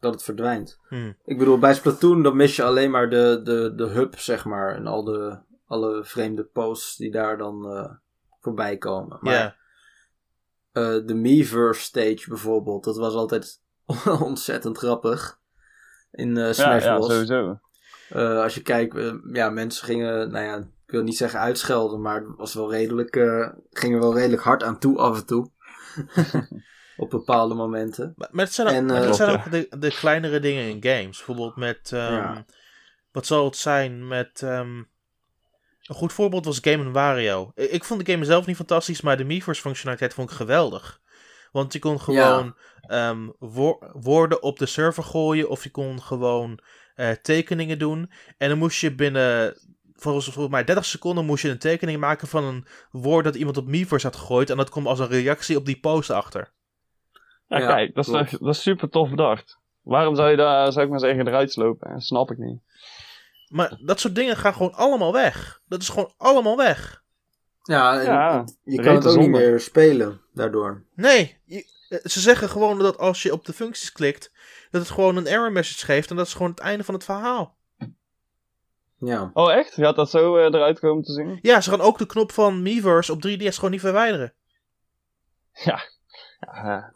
dat het verdwijnt. Hmm. Ik bedoel, bij Splatoon dan mis je alleen maar de, de, de hub, zeg maar. En al de, alle vreemde posts die daar dan eh, voorbij komen. Maar Ja. eh, de Miiverse stage bijvoorbeeld, dat was altijd ontzettend grappig. In Ja, Smash ja, Bros. sowieso. Eh, als je kijkt, ja, mensen gingen, nou ja, ik wil niet zeggen uitschelden, maar het was wel redelijk, eh, gingen wel redelijk hard aan toe af en toe. Op bepaalde momenten. Maar, maar het zijn ook, En, eh, het zijn klopt, ook de, de kleinere dingen in games. Bijvoorbeeld met. ehm, Ja. Wat zal het zijn met. ehm, een goed voorbeeld was Game Wario. Ik, ik vond de game zelf niet fantastisch, maar de Miiverse functionaliteit vond ik geweldig. Want je kon gewoon ehm, wo- woorden op de server gooien, of je kon gewoon eh, tekeningen doen. En dan moest je binnen, volgens, volgens mij 30 seconden, moest je een tekening maken van een woord dat iemand op Miiverse had gegooid. En dat kwam als een reactie op die post achter. Ja, kijk, dat is, dat is super tof bedacht. Waarom zou je daar, zou ik maar zeggen, eruit slopen? Dat snap ik niet. Maar dat soort dingen gaan gewoon allemaal weg. Dat is gewoon allemaal weg. Ja, je kan het ook niet meer spelen daardoor. Nee, je- eh, ze zeggen gewoon dat als je op de functies klikt, dat het gewoon een error message geeft. En dat is gewoon het einde van het verhaal. Ja. Oh, echt? Gaat dat zo eh, eruit komen te zien? Ja, ze gaan ook de knop van Miiverse op 3DS gewoon niet verwijderen. Ja. ja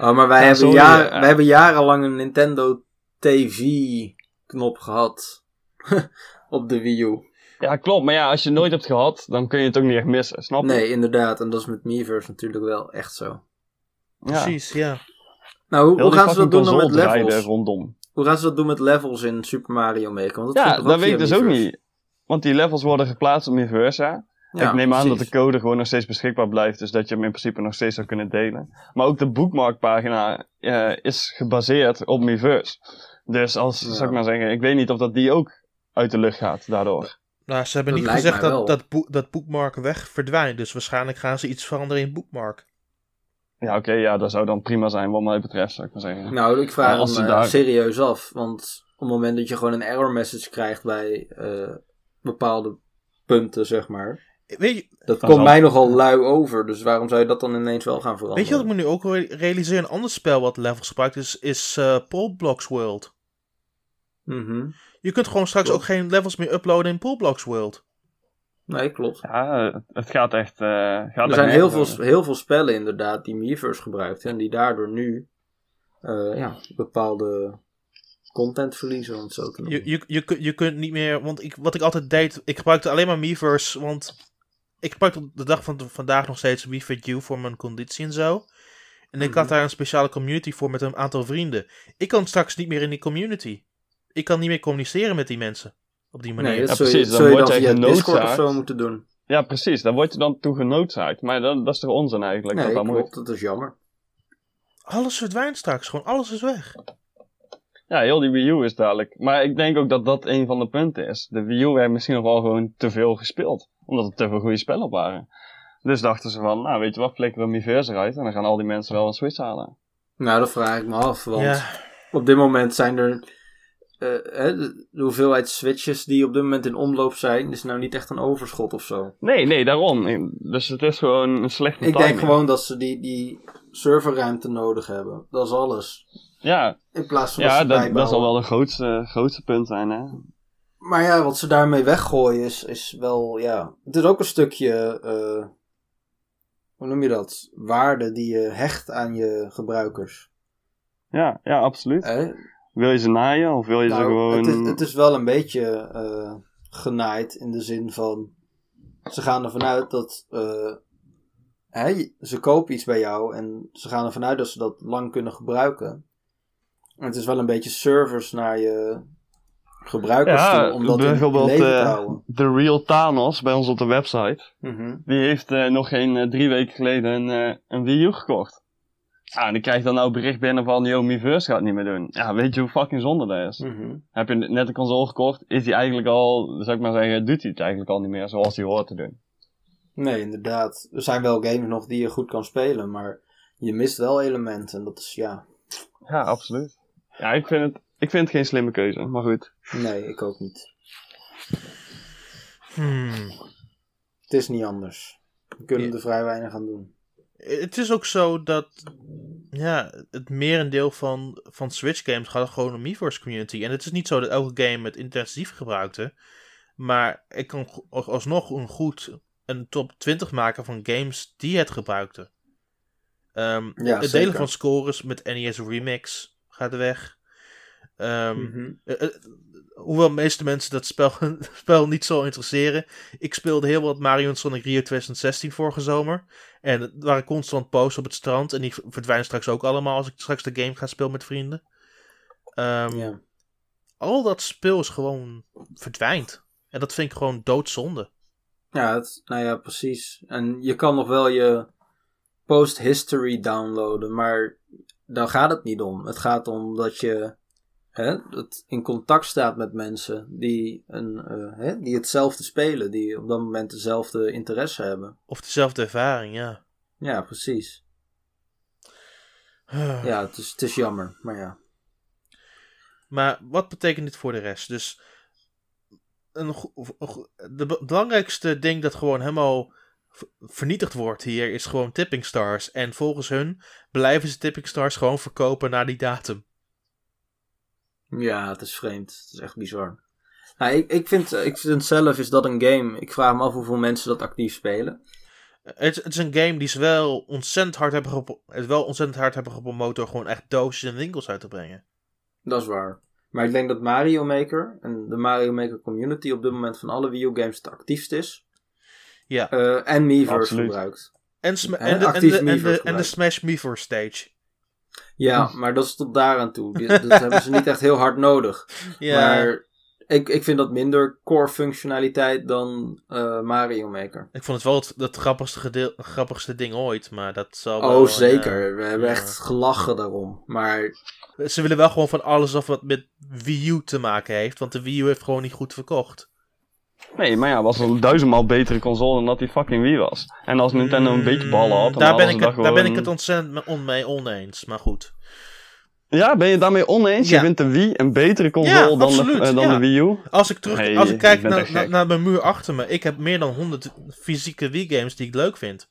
Oh, maar wij, Ja, hebben, eh. wij hebben jarenlang een Nintendo TV-knop gehad. op de Wii U. Ja, klopt. Maar ja, als je het nooit hebt gehad, dan kun je het ook niet echt missen. Snap je? Nee, inderdaad. En dat is met Miiverse natuurlijk wel echt zo. Ja. Precies, ja. Nou, hoe, gaan ze dat doen dan met levels? rondom. Hoe gaan ze dat doen met levels in Super Mario Maker? Want dat Ja, dat weet ik dus ook niet. Want die levels worden geplaatst op Miiverse. Ja, ik neem aan dat de code gewoon nog steeds beschikbaar blijft, dus dat je hem in principe nog steeds zou kunnen delen. Maar ook de bookmarkpagina eh, is gebaseerd op Miiverse. Dus als, Ja. zou ik maar zeggen, ik weet niet of dat die ook uit de lucht gaat daardoor. Nou, ze hebben Dat niet gezegd dat, dat, boek, dat boekmark weg verdwijnt. Dus waarschijnlijk gaan ze iets veranderen in boekmark. Ja, oké, ja, dat zou dan prima zijn wat mij betreft, zou ik maar zeggen. Nou, ik vraag hem eh, daar- serieus af. Want op het moment dat je gewoon een error message krijgt bij eh, bepaalde punten, zeg maar. Weet je, Dat komt mij nogal lui over. Dus waarom zou je dat dan ineens wel gaan veranderen? weet je wat ik me nu ook re- realiseer? Een ander spel wat levels gebruikt is, is eh Poolblocks World. Mhm. Je kunt gewoon straks Klopt. ook geen levels meer uploaden in Poolblocks World. Nee, klopt. Ja, het- gaat echt... eh gaat Er zijn heel veel, heel veel spellen inderdaad die Miiverse gebruikt. En die daardoor nu eh, ja, bepaalde content verliezen, om het zo te noemen. Je, je, je, je kunt niet meer, want ik, wat ik altijd deed, ik gebruikte alleen maar Miiverse, want ik gebruik op de dag van vandaag nog steeds WeFitU voor mijn conditie en zo. En ik Mhm. had daar een speciale community voor met een aantal vrienden. Ik kan straks niet meer in die community. Ik kan niet meer communiceren met die mensen. Op die manier. nee, dat Ja, je, precies, dan je word dan je Discord of zo moeten doen. Ja, precies. Daar word je dan toe genoodzaakt. Maar dat, dat is toch onzin eigenlijk? Nee, dat klopt. Dat is jammer. Alles verdwijnt straks, gewoon alles is weg. Ja, heel die Wii U is dadelijk. Maar ik denk ook dat dat een van de punten is. De Wii U heeft misschien nog wel gewoon te veel gespeeld. Omdat er te veel goede spellen op waren. Dus dachten ze van, nou weet je wat, flikkeren we Miiverse eruit. En dan gaan al die mensen wel een Switch halen. Nou, dat vraag ik me af. Want Ja, op dit moment zijn er. eh, hè, de, hoeveelheid switches die op dit moment in omloop zijn, is nou niet echt een overschot of zo. Nee, nee, daarom. Dus het is gewoon een slechte Ik timing. denk gewoon dat ze die, die serverruimte nodig hebben. Dat is alles. Ja, In plaats van dat ja dat, dat zal wel de grootste, grootste punt zijn, hè. Maar ja, wat ze daarmee weggooien is, is wel, ja. Het is ook een stukje, eh, hoe noem je dat? Waarde die je hecht aan je gebruikers. Ja, ja, absoluut. Wil je ze naaien of wil je ze Nou, gewoon... het, is, het is wel een beetje eh, genaaid in de zin van. Ze gaan ervan uit dat. hè, je- ze kopen iets bij jou en ze gaan ervan uit dat ze dat lang kunnen gebruiken. En het is wel een beetje service naar je gebruikers om dat in- in bijvoorbeeld te eh, houden. The Real Thanos bij ons op de website. Mhm. Die heeft eh, nog geen eh, drie weken geleden een, een Wii U gekocht. Ja, en die krijgt dan nou bericht binnen van, yo, Miiverse gaat niet meer doen. Ja, weet je hoe fucking zonde dat is? Mhm. Heb je net een console gekocht, is die eigenlijk al, zou ik maar zeggen, doet hij het eigenlijk al niet meer zoals hij hoort te doen. Nee, inderdaad. Er zijn wel games nog die je goed kan spelen, maar je mist wel elementen. En dat is ja. Ja, absoluut. Ja, ik vind het, ik vind het geen slimme keuze, maar goed. Nee, ik ook niet. Hmm. Het is niet anders. kunnen Ja. er vrij weinig aan doen. Het is ook zo dat ja, het merendeel van, van Switch games gaat gewoon om Miiverse community. En het is niet zo dat elke game het intensief gebruikte. Maar ik kan alsnog een goed een top 20 maken van games die het gebruikten. Ehm, Ja, het zeker. delen van scores met NES Remix gaat weg. Ehm, Mhm. eh, eh, hoewel de meeste mensen dat spel, spel niet zo interesseren. Ik speelde heel wat Mario Sonic Rio 2016 vorige zomer. En het waren constant posts op het strand. En die verdwijnen straks ook allemaal als ik straks de game ga spelen met vrienden. Ehm, Ja. Al dat speel is gewoon verdwijnt. En dat vind ik gewoon doodzonde. Ja, het, nou ja, precies. En je kan nog wel je post-history downloaden, maar daar gaat het niet om. Het gaat om dat je hè, dat in contact staat met mensen die, een, eh, hè, die hetzelfde spelen, die op dat moment dezelfde interesse hebben. Of dezelfde ervaring, ja. Ja, precies. Ja, het is, het is jammer, maar ja. Maar wat betekent dit voor de rest? Dus een, de be- belangrijkste ding dat gewoon helemaal vernietigd wordt hier is gewoon tipping stars. En volgens hun blijven ze tipping stars gewoon verkopen naar die datum. Ja, het is vreemd. Het is echt bizar. Nou, ik, ik, vind, ik vind zelf is dat een game. Ik vraag me af hoeveel mensen dat actief spelen. Het, het is een game die ze wel ontzettend hard hebben, het wel ontzettend hard hebben gepromoot door gewoon echt doosjes en winkels uit te brengen. Dat is waar. Maar ik denk dat Mario Maker en de Mario Maker community op dit moment van alle Wii U games het actiefst is. Ja. Eh, en Miiverse gebruikt. En, en, de, en, de, en, de, en de. Smash Miiverse stage. Ja, maar dat is tot daar aan toe. Dat hebben ze niet echt heel hard nodig. Ja, Maar ik, ik vind dat minder core functionaliteit dan eh, Mario Maker. ik vond het wel het, het grappigste, gedeel, grappigste ding ooit, maar dat zal wel, Oh, zeker. We hebben ja. echt gelachen daarom. Maar Ze willen wel gewoon van alles af wat met Wii U te maken heeft. Want de Wii U heeft gewoon niet goed verkocht. Nee, maar ja, was een duizendmaal betere console dan dat die fucking Wii was. En als Nintendo een beetje ballen had, dan daar, ben hadden ik ze het, daar ben ik het ontzettend me- on mee oneens. Maar goed. Ja, ben je het daarmee oneens? Ja. Je vindt de Wii een betere console Ja, dan, absoluut, de, eh, dan ja. de Wii U? Als ik, terug, Nee, als ik kijk naar, naar, mijn muur achter me. Ik heb meer dan 100 fysieke Wii games die ik leuk vind.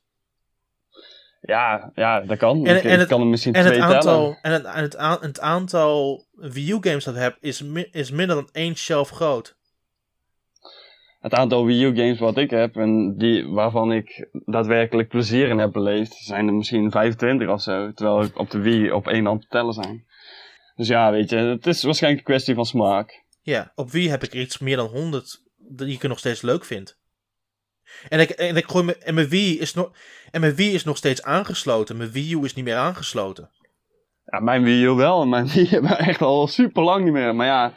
Ja, ja, dat kan. En- ik, en het- kan er misschien En het twee tellen. aantal, en het, en het, het aantal Wii U games dat ik heb is, mi- is minder dan één shelf groot. Het aantal Wii U games wat ik heb en die, waarvan ik daadwerkelijk plezier in heb beleefd, zijn er misschien 25 of zo. Terwijl ik op de Wii op één hand te tellen zijn. Dus ja, weet je, het is waarschijnlijk een kwestie van smaak. Ja, op Wii heb ik iets meer dan 100 die ik nog steeds leuk vind. En, ik, en, ik gooi me, en, mijn Wii is nog, en mijn Wii is nog steeds aangesloten. Mijn Wii U is niet meer aangesloten. Ja, mijn Wii U wel mijn Wii hebben we echt al super lang niet meer. Maar ja,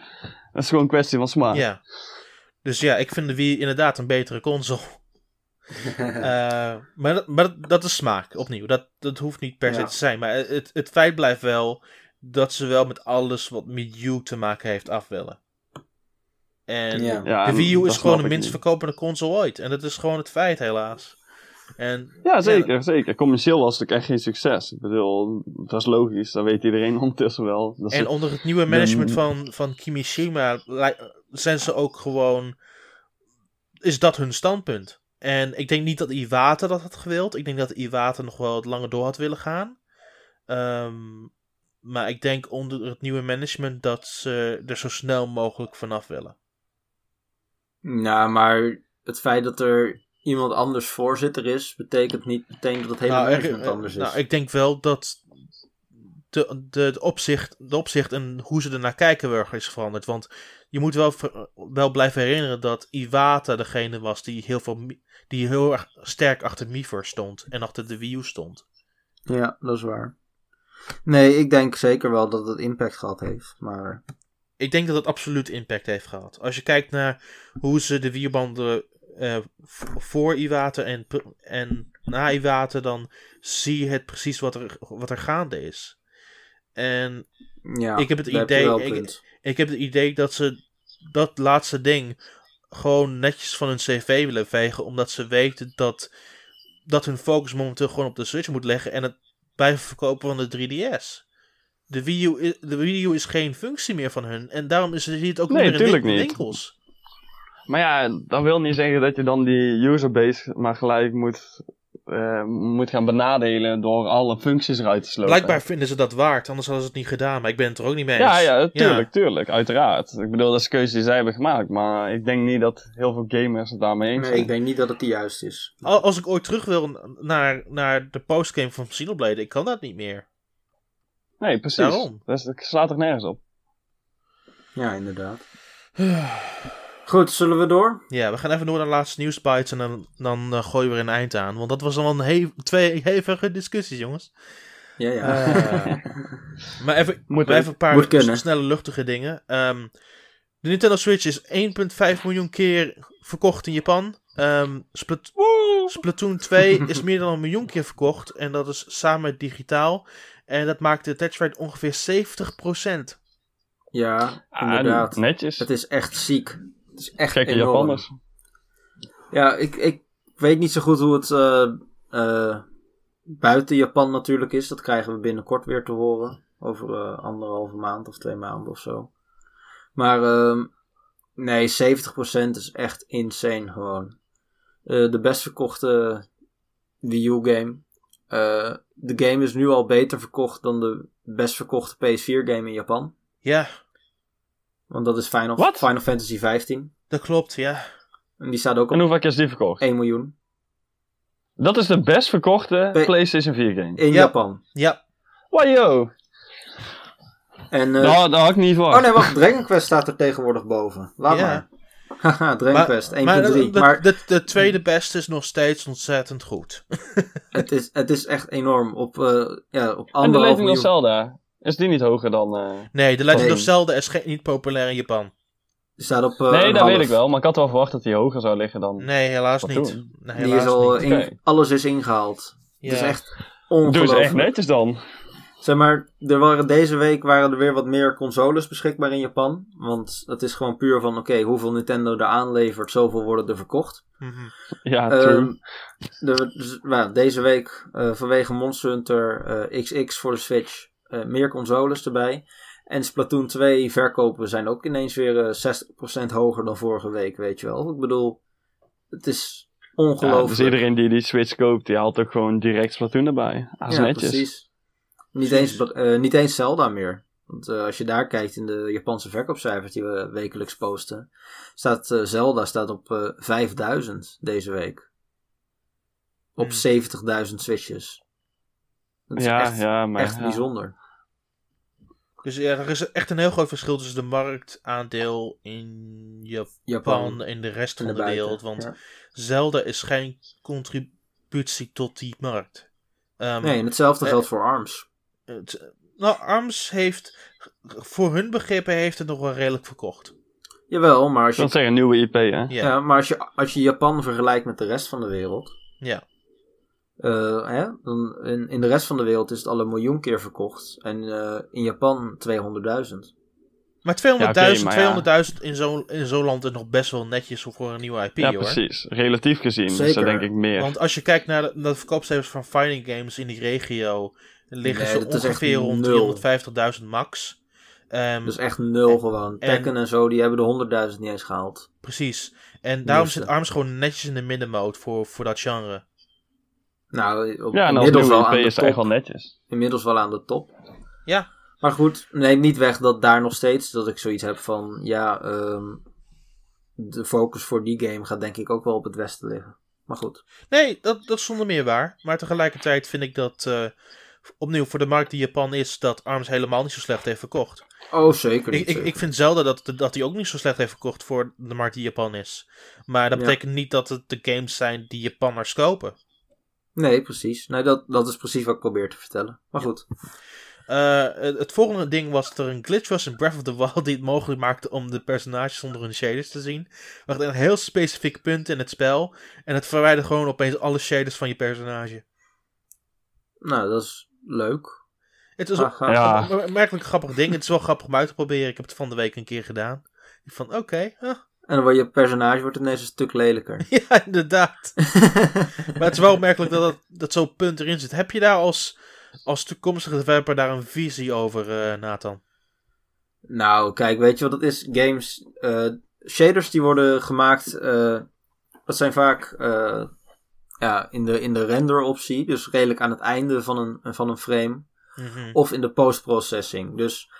dat is gewoon een kwestie van smaak. Ja. Dus ja, ik vind de Wii inderdaad een betere console. Eh, maar dat, maar dat, is smaak, opnieuw. Dat, dat hoeft niet per se Ja. te zijn. Maar het, het feit blijft wel dat ze wel met alles wat met U te maken heeft af willen. En Ja. De Wii U is gewoon de minst niet. verkopende console ooit. En dat is gewoon het feit, helaas. En, Ja, zeker, zeker. Commercieel was het ook echt geen succes. Ik bedoel, dat is logisch, dat weet iedereen ondertussen wel. Dat En onder het nieuwe management van, van Kimishima zijn ze ook gewoon. Is dat hun standpunt? En ik denk niet dat Iwata dat had gewild. Ik denk dat Iwata nog wel wat langer door had willen gaan. Ehm, maar ik denk onder het nieuwe management dat ze er zo snel mogelijk vanaf willen. Nou, maar het feit dat er iemand anders voorzitter is, betekent niet meteen dat het hele nou, management anders is. nou, ik denk wel dat de, de, de, opzicht, de opzicht en hoe ze ernaar kijken wel is veranderd. Want je moet wel, wel blijven herinneren dat Iwata degene was die heel, veel, die heel erg sterk achter Miiverse stond en achter de Wii U stond. Ja, dat is waar. Nee, ik denk zeker wel dat het impact gehad heeft. Maar Ik denk dat het absoluut impact heeft gehad. Als je kijkt naar hoe ze de Wii-banden eh, v- voor Iwata en, en na Iwata, dan zie je het precies wat er, wat er gaande is. En ja, Ik heb het idee- ik- heb het idee dat ze dat laatste ding gewoon netjes van hun cv willen vegen. Omdat ze weten dat, dat hun focus momenteel gewoon op de Switch moet leggen. En het blijven verkopen van de 3DS. De Wii, U, i- de Wii U is geen functie meer van hun. En daarom is het ook Nee, meer in niet. winkels. Maar ja, dat wil niet zeggen dat je dan die userbase maar gelijk moet eh, moet gaan benadelen door alle functies eruit te slopen. Blijkbaar vinden ze dat waard, anders hadden ze het niet gedaan. Maar ik ben het er ook niet mee eens. Ja, ja, tuurlijk, tuurlijk, uiteraard. Ik bedoel, dat is een keuze die zij hebben gemaakt, maar ik denk niet dat heel veel gamers het daarmee eens Nee, zijn. ik denk niet dat het de juiste is. Al- Als ik ooit terug wil naar, naar de postgame van Xenoblade, ik kan dat niet meer. Nee, precies. Daarom. Dat, is- dat slaat er nergens op. Ja, inderdaad. Goed, zullen we door? Ja, we gaan even door naar de laatste nieuwsbites en dan, dan eh, gooien we er een eind aan. Want dat was al een twee hevige discussies, jongens. Ja, ja. Eh, maar even, Moet maar even een paar kunnen. snelle luchtige dingen. Ehm, de Nintendo Switch is 1,5 miljoen keer verkocht in Japan. Ehm, Splat- Splatoon 2 is meer dan een miljoen keer verkocht. En dat is samen met digitaal. En dat maakt de attach rate ongeveer 70%. ja, Ah, inderdaad. netjes. Het is echt ziek. Het is echt Gekke enorm. Japanners. Ja, ik, ik weet niet zo goed hoe het eh, eh, buiten Japan natuurlijk is. Dat krijgen we binnenkort weer te horen. Over eh, anderhalve maand of twee maanden of zo. Maar ehm, nee, 70% is echt insane gewoon. Eh, de best verkochte Wii U game. Eh, de game is nu al beter verkocht dan de best verkochte PS4 game in Japan. Ja, Want dat is Final, Fantasy 15. dat klopt, ja. En die staat ook En op hoeveel keer is die verkocht? 1 miljoen. Dat is de best verkochte P- PlayStation 4 game. In Ja. Japan. Ja, Wajo! En, eh, Nou, dat had ik niet verwacht. Oh nee, wacht. Dragon Quest staat er tegenwoordig boven. Laat Ja. maar. Haha, Dragon maar, Quest 1.3. maar, de, de, Maar de, de tweede beste is nog steeds ontzettend goed. het, is, het is echt enorm. Op, eh ja, op en de Legend of miljoen. Zelda. Is die niet hoger dan... eh, Nee, de Legend Nee. of Zelda is geen, niet populair in Japan. Die staat op eh, nee, dat half. weet ik wel. Maar ik had wel verwacht dat die hoger zou liggen dan... Nee, helaas niet. Nee, Die helaas is al niet. in, alles is ingehaald. Ja. Het is echt Doe ze ongelooflijk. echt netjes dan. Zeg maar, er waren deze week waren er weer wat meer consoles beschikbaar in Japan. Want het is gewoon puur van, oké, hoeveel Nintendo er aanlevert, zoveel worden er verkocht. Mhm. Ja, true. Ehm, er- dus, nou, deze week eh, vanwege Monster Hunter eh, XX voor de Switch eh, meer consoles erbij. En Splatoon 2 verkopen zijn ook ineens weer eh 60% hoger dan vorige week, weet je wel. Ik bedoel, het is Ja, ongelooflijk. dus iedereen die die Switch koopt, die haalt ook gewoon direct Splatoon erbij. Is ja, netjes. precies. Niet. Eens, eh, niet eens Zelda meer. Want eh, als je daar kijkt in de Japanse verkoopcijfers die we wekelijks posten, staat eh, Zelda staat op eh 5000 deze week. Op Hmm. 70.000 switches. Dat is Ja, echt, ja, maar... echt ja. bijzonder. Dus ja, er is echt een heel groot verschil tussen de marktaandeel in Japan Japan en de rest van de, wereld. Want Ja. Zelda is geen contributie tot die markt. Ehm, Nee, en hetzelfde eh, geldt voor ARMS. het- nou, ARMS heeft, voor hun begrippen, heeft het nog wel redelijk verkocht. Jawel, maar als Dat je, zeggen een nieuwe IP, hè? Ja, ja. ja. maar als je, als je Japan vergelijkt met de rest van de wereld, ja. Eh, hè, dan in, in de rest van de wereld is het al een miljoen keer verkocht. En eh, in Japan 200.000. Maar 200.000 Ja, oké, maar ja. 200.000 in zo'n in zo'n land is nog best wel netjes voor een nieuwe IP, Ja, hoor. precies. Relatief gezien is Zeker. dat denk ik meer. Want als je kijkt naar de, naar de verkoopcijfers van fighting games in die regio, liggen Nee, ze dat is ongeveer rond nul. 350.000 max. Ehm, Dus echt nul gewoon. en- Tekken en zo, die hebben de 100.000 niet eens gehaald. Precies. En daarom Meeste. zit ARMS gewoon netjes in de middenmoot voor, voor dat genre. Nou, op, ja, en als inmiddels, wel aan de is het echt top. wel netjes. inmiddels wel aan de top. Ja. Maar goed, neem niet weg dat daar nog steeds dat ik zoiets heb van, ja, ehm, de focus voor die game gaat denk ik ook wel op het westen liggen. Maar goed. Nee, dat, dat is zonder meer waar. Maar tegelijkertijd vind ik dat, eh, opnieuw voor de markt die Japan is, dat ARMS helemaal niet zo slecht heeft verkocht. Oh, zeker Ik, niet. ik, zeker. ik vind zelden dat, dat hij ook niet zo slecht heeft verkocht voor de markt die Japan is. Maar dat Ja. betekent niet dat het de games zijn die Japanners kopen. Nee, precies. Nee, dat, dat is precies wat ik probeer te vertellen. Maar goed. Eh, het, het volgende ding was dat er een glitch was in Breath of the Wild die het mogelijk maakte om de personages zonder hun shaders te zien. Hadden een heel specifiek punt in het spel en het verwijderde gewoon opeens alle shaders van je personage. Nou, dat is leuk. Het is. Ja. een een merkelijk grappig ding. Het is wel grappig om uit te proberen. Ik heb het van de week een keer gedaan. Ik van, oké, huh. En dan wordt je personage wordt ineens een stuk lelijker. ja, inderdaad. Maar het is wel opmerkelijk dat, dat, dat zo'n punt erin zit. Heb je daar als, als toekomstige developer daar een visie over, eh, Nathan? Nou, kijk, weet je wat het is? Games, eh, shaders die worden gemaakt, eh, dat zijn vaak ja, in, de, in de render optie, dus redelijk aan het einde van een, van een frame, Mhm. of in de post-processing. Dus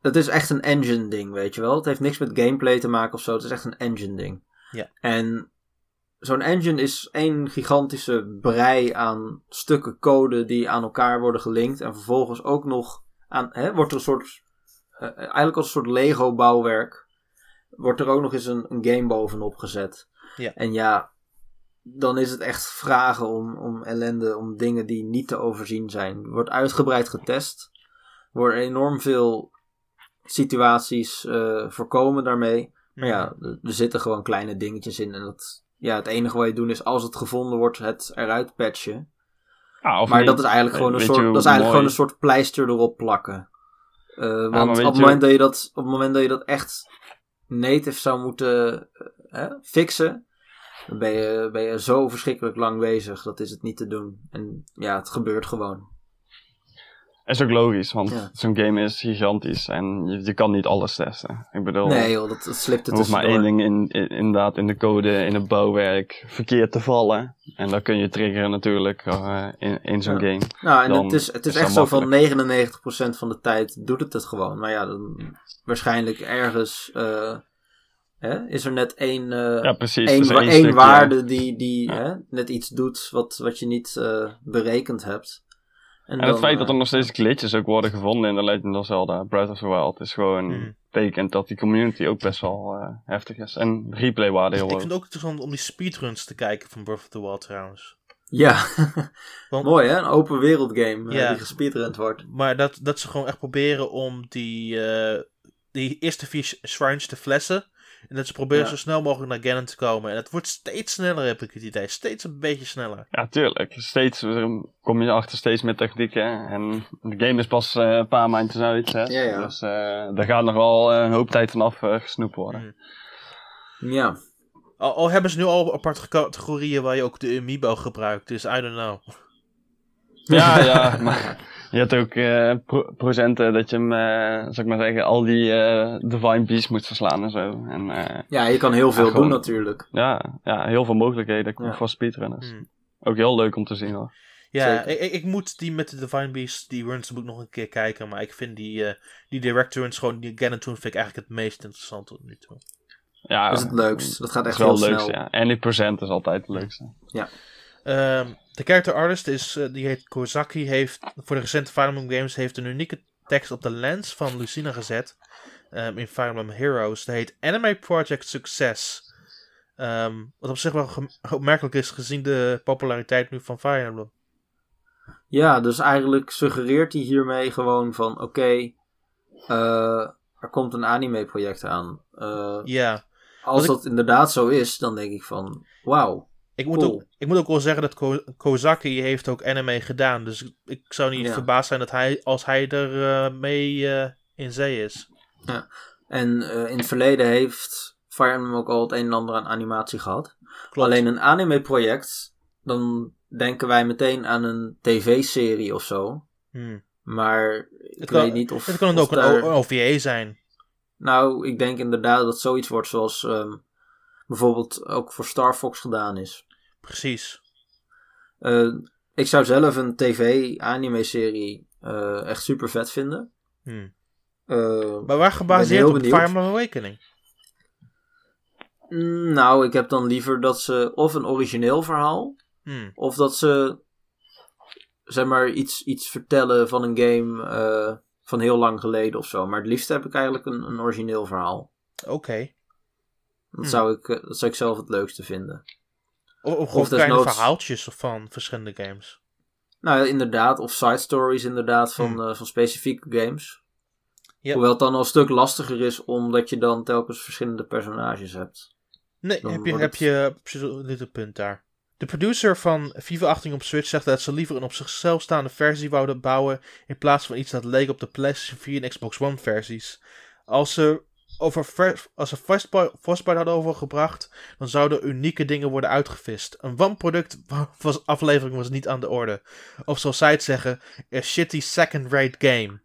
het is echt een engine ding, weet je wel. Het heeft niks met gameplay te maken of zo, het is echt een engine ding. Ja. En zo'n engine is één gigantische brei aan stukken code die aan elkaar worden gelinkt en vervolgens ook nog aan, hè, wordt er een soort, eh, eigenlijk als een soort Lego bouwwerk, wordt er ook nog eens een, een game bovenop gezet. Ja. En ja, dan is het echt vragen om, om ellende, om dingen die niet te overzien zijn. Wordt uitgebreid getest. Worden enorm veel situaties eh, voorkomen daarmee. Maar ja, er, er zitten gewoon kleine dingetjes in. En dat, ja, het enige wat je doet is als het gevonden wordt, het eruit patchen. Of maar niet. dat is eigenlijk gewoon een soort, dat is eigenlijk gewoon een soort pleister erop plakken. Eh, want op het, je- moment dat je dat, op het moment dat je dat echt native zou moeten eh, hè, fixen, dan ben je, ben je zo verschrikkelijk lang bezig. Dat is het niet te doen. En ja, het gebeurt gewoon. Is ook logisch, want Ja. zo'n game is gigantisch en je, je kan niet alles testen. Ik bedoel, Nee joh, dat, dat slipt er er hoeft maar één ding in, in- inderdaad in de code, in het bouwwerk, verkeerd te vallen. En dan kun je triggeren natuurlijk eh, in, in zo'n Ja. game. Nou, en dan het is, het is echt zo van makkelijk. 99% van de tijd doet het het gewoon. Maar ja, dan, waarschijnlijk ergens eh, hè, is er net één, eh, Ja, precies. één, dus één één waarde die, die Ja. hè, net iets doet wat, wat je niet berekend hebt. En dan, het feit dat er eh, nog steeds glitches ook worden gevonden in de Legend of Zelda Breath of the Wild is gewoon Hmm. betekent dat die community ook best wel eh, heftig is. En replaywaarde heel Ik vind het ook interessant om die speedruns te kijken van Breath of the Wild trouwens. Ja, Want- mooi hè, een open wereld game eh, Ja. die gespeedrund wordt. Maar dat, dat ze gewoon echt proberen om die, eh, die eerste vier sh- shrines te flessen. En dat ze proberen Ja. zo snel mogelijk naar Ganon te komen. En het wordt steeds sneller, heb ik het idee. Steeds een beetje sneller. Ja, tuurlijk. Steeds eh, kom je achter steeds meer technieken. En de game is pas eh, een paar maandjes uit. Hè? Ja, ja. Dus eh daar gaat nog wel een hoop tijd vanaf gesnoept worden. Hmm. Ja, Al, al hebben ze nu al aparte categorieën waar je ook de Amiibo gebruikt. Dus I don't know. Ja, ja. Maar je hebt ook eh, pro- procenten dat je hem, eh zal ik maar zeggen, al die eh, Divine Beasts moet verslaan en zo. En eh, ja, je kan heel veel Ja, gewoon- doen natuurlijk. ja, ja, heel veel mogelijkheden Ja. voor speedrunners. Hmm. Ook heel leuk om te zien hoor. Ja, ik, ik, ik moet die met de Divine Beast, die runs moet ik nog een keer kijken. Maar ik vind die, eh die direct runs, gewoon die Ganon vind ik eigenlijk het meest interessant tot nu toe. Ja, Dat is het leukst. Dat gaat echt wel heel het leukste, snel. ja. En die procent is altijd het leukste. Ehm, de character artist is, eh, die heet Kozaki, heeft voor de recente Fire Emblem games heeft een unieke tekst op de lens van Lucina gezet. ehm, in Fire Emblem Heroes. Dat heet Anime Project Success. Ehm, wat op zich wel opmerkelijk is gezien de populariteit nu van Fire Emblem. Ja, dus eigenlijk suggereert hij hiermee gewoon van oké, eh, er komt een anime project aan. Eh, Ja, als dat inderdaad zo is, dan denk ik van wauw. Ik moet, Cool. ook, ik moet ook wel zeggen dat Ko- Kozaki heeft ook anime gedaan. Dus ik, zou niet Ja. verbaasd zijn dat hij, als hij er eh, mee eh, in zee is. En eh, in het verleden heeft Fire Emblem ook al het een en ander aan animatie gehad. Klopt. Alleen een anime project, dan denken wij meteen aan een tv-serie of zo. Hmm. Maar ik Het kan- weet niet of... Het kan of ook een daar- OVA zijn. Nou, ik denk inderdaad dat zoiets wordt zoals ehm, bijvoorbeeld ook voor Star Fox gedaan is. Precies. Eh, ik zou zelf een tv-anime-serie eh, echt super vet vinden. Hmm. Eh, Maar waar gebaseerd op benieuwd. Fire Emblem Awakening? mm, nou, ik heb dan liever dat ze of een origineel verhaal, Hmm. of dat ze zeg maar iets, iets vertellen van een game van heel lang geleden of zo. Maar het liefst heb ik eigenlijk een, een origineel verhaal. Oké. Dat, Hmm. zou ik, dat zou ik zelf het leukste vinden. Of, of Of kleine verhaaltjes van verschillende games. Nou, inderdaad. Of side stories inderdaad van, Hmm. eh, van specifieke games. Ja. Hoewel het dan al een stuk lastiger is, omdat je dan telkens verschillende personages hebt. Nee, Dan heb je, heb je absoluut een punt daar. De producer van FIFA 18 op Switch zegt dat ze liever een op zichzelf staande versie wouden bouwen in plaats van iets dat leek op de PlayStation 4 en Xbox One versies. Als ze over ver- als ze Frostbite Frostbite hadden overgebracht, dan zouden unieke dingen worden uitgevist. Een wanproduct was aflevering was niet aan de orde. Of zoals zij het zeggen, a shitty second-rate game.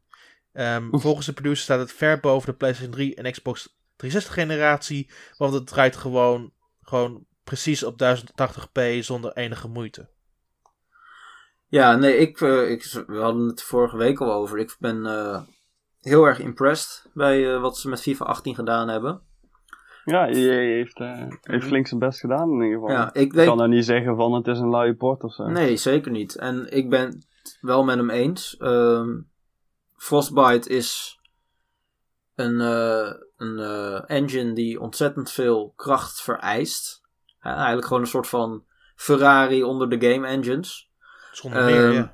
Ehm, volgens de producer staat het ver boven de PlayStation 3 en Xbox 360 generatie, want het draait gewoon, gewoon precies op 1080p zonder enige moeite. Ja, nee, ik, eh, ik, we hadden het vorige week al over. Ik ben eh, heel erg impressed bij eh, wat ze met FIFA 18 gedaan hebben. Ja, EA heeft, eh, heeft flink zijn best gedaan in ieder geval. Ja, ik weet... kan nou niet zeggen van het is een luie port of zo. Nee, zeker niet. En ik ben het wel met hem eens. Ehm, Frostbite is een, eh, een engine die ontzettend veel kracht vereist. Ja, eigenlijk gewoon een soort van Ferrari onder de game engines. Zonder meer, Ehm, ja.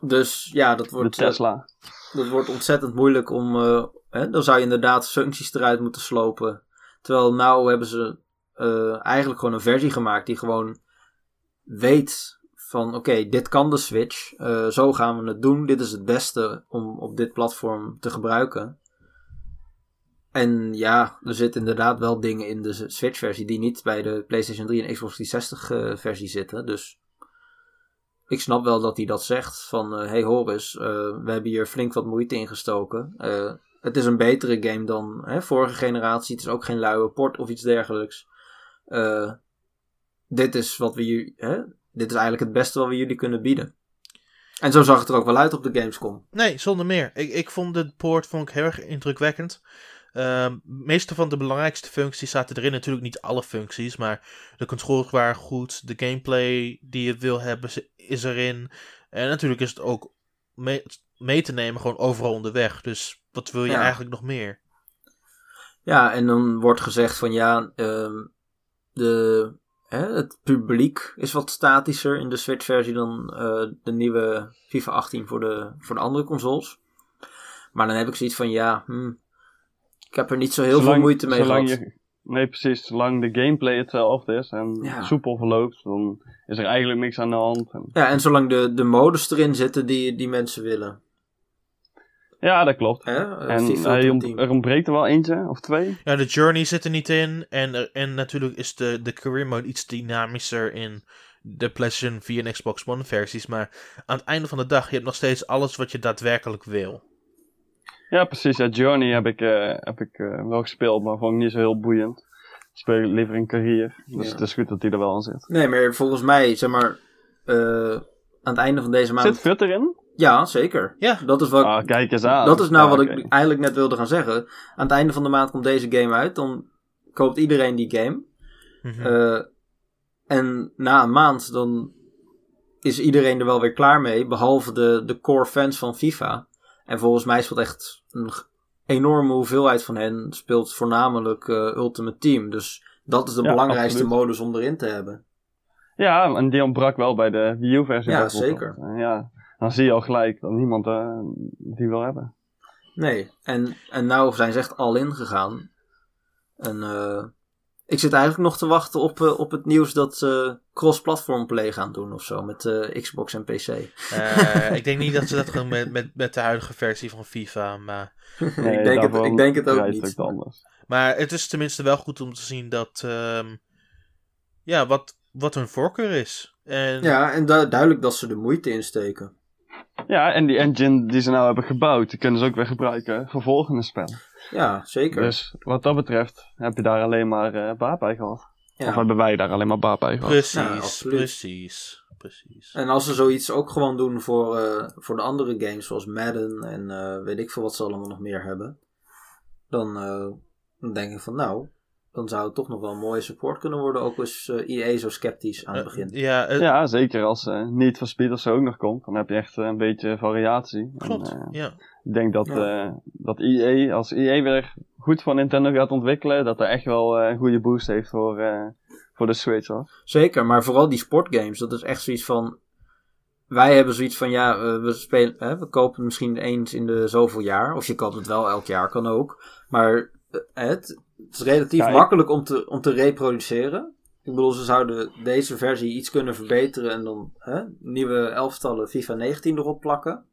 Dus ja, dat De wordt, eh, Tesla. Dat wordt ontzettend moeilijk om. eh, hè, dan zou je inderdaad functies eruit moeten slopen. Terwijl nou hebben ze eh, eigenlijk gewoon een versie gemaakt die gewoon weet van oké, dit kan de Switch. eh, zo gaan we het doen. Dit is het beste om op dit platform te gebruiken. En ja, er zitten inderdaad wel dingen in de Switch-versie die niet bij de PlayStation 3 en Xbox 360-versie zitten. Dus ik snap wel dat hij dat zegt. Van, hé hey Horus, eh, we hebben hier flink wat moeite in gestoken. Eh, het is een betere game dan hè, vorige generatie. Het is ook geen luie port of iets dergelijks. Eh, dit is wat we. Hè, dit is eigenlijk het beste wat we jullie kunnen bieden. En zo zag het er ook wel uit op de Gamescom. Nee, zonder meer. Ik, ik vond de poort vond ik heel erg indrukwekkend. Ehm meeste van de belangrijkste functies zaten erin. Natuurlijk niet alle functies, maar de controls waren goed. De gameplay die je wil hebben is erin. En natuurlijk is het ook mee, mee te nemen gewoon overal onderweg. Dus wat wil je Ja. eigenlijk nog meer? Ja, en dan wordt gezegd van ja, ehm, de, hè, het publiek is wat statischer in de Switch-versie dan eh, de nieuwe FIFA 18 voor de, voor de andere consoles. Maar dan heb ik zoiets van ja, hm, ik heb er niet zo heel veel moeite mee gehad. je- Nee, precies. Zolang de gameplay hetzelfde is en Ja. soepel verloopt, dan is er eigenlijk niks aan de hand. En- Ja, en zolang de, de modus erin zitten die, die mensen willen. Ja, dat klopt. Eh, En hij ont- Team. er ontbreekt er wel eentje of twee. Ja, de journey zit er niet in. En, er- en natuurlijk is de, de career mode iets dynamischer in de PlayStation 4 en Xbox One versies. Maar aan het einde van de dag, je hebt nog steeds alles wat je daadwerkelijk wil. Ja, precies. Ja, Journey heb ik, eh, heb ik eh, wel gespeeld, maar vond ik niet zo heel boeiend. Ik speel liever een carrière. Dus Ja. het is goed dat die er wel aan zit. Nee, maar volgens mij, zeg maar, eh, aan het einde van deze maand... Zit Fut erin? Ja, zeker. Ja. Dat is wat, Ah, kijk eens aan. Dat is nou Ja, wat ik eigenlijk net wilde gaan zeggen. Aan het einde van de maand komt deze game uit. Dan koopt iedereen die game. Mhm. Eh, en na een maand dan is iedereen er wel weer klaar mee. Behalve de, de core fans van FIFA. En volgens mij speelt echt een enorme hoeveelheid van hen. Speelt voornamelijk eh, Ultimate Team. Dus dat is de Ja, belangrijkste absoluut. modus om erin te hebben. Ja, en die ontbrak wel bij de Wii U-versie. Ja, zeker. Ja, dan zie je al gelijk dat niemand eh, die wil hebben. Nee, en, en nou zijn ze echt al in gegaan. En eh, ik zit eigenlijk nog te wachten op, eh, op het nieuws dat ze cross-platform play gaan doen of zo. Met eh, Xbox en PC. Eh, ik denk niet dat ze dat gaan met, met, met de huidige versie van FIFA. Maar, Nee, ik, denk het, ik denk het ook niet. het anders. maar het is tenminste wel goed om te zien dat. ehm, ja, wat, wat hun voorkeur is. En Ja, en du- duidelijk dat ze de moeite insteken. Ja, en die engine die ze nou hebben gebouwd, die kunnen ze ook weer gebruiken voor volgende spellen. Ja, zeker. Dus wat dat betreft heb je daar alleen maar eh baat bij gehad. Of hebben wij daar alleen maar baat bij gehad. precies, Ja, precies, precies. En als ze zoiets ook gewoon doen voor, eh, voor de andere games, zoals Madden en eh, weet ik veel wat ze allemaal nog meer hebben, dan, eh, dan denk ik van nou, dan zou het toch nog wel een mooie support kunnen worden, ook als eh EA zo sceptisch aan het Eh, begin. ja, eh, Ja, zeker als eh niet van Speed of zo ook nog komt, dan heb je echt een beetje variatie. klopt. En, ja. ik denk dat, Ja. eh, dat EA, als EA weer goed voor Nintendo gaat ontwikkelen, dat er echt wel eh, een goede boost heeft voor, eh, voor de Switch hoor. Zeker, maar vooral die sportgames, dat is echt zoiets van. Wij hebben zoiets van, ja, we, spelen, hè, we kopen het misschien eens in de zoveel jaar. Of je koopt het wel elk jaar, kan ook. Maar het, het is relatief Ja, ik- makkelijk om te, om te reproduceren. Ik bedoel, ze zouden deze versie iets kunnen verbeteren en dan hè, nieuwe elftallen FIFA 19 erop plakken.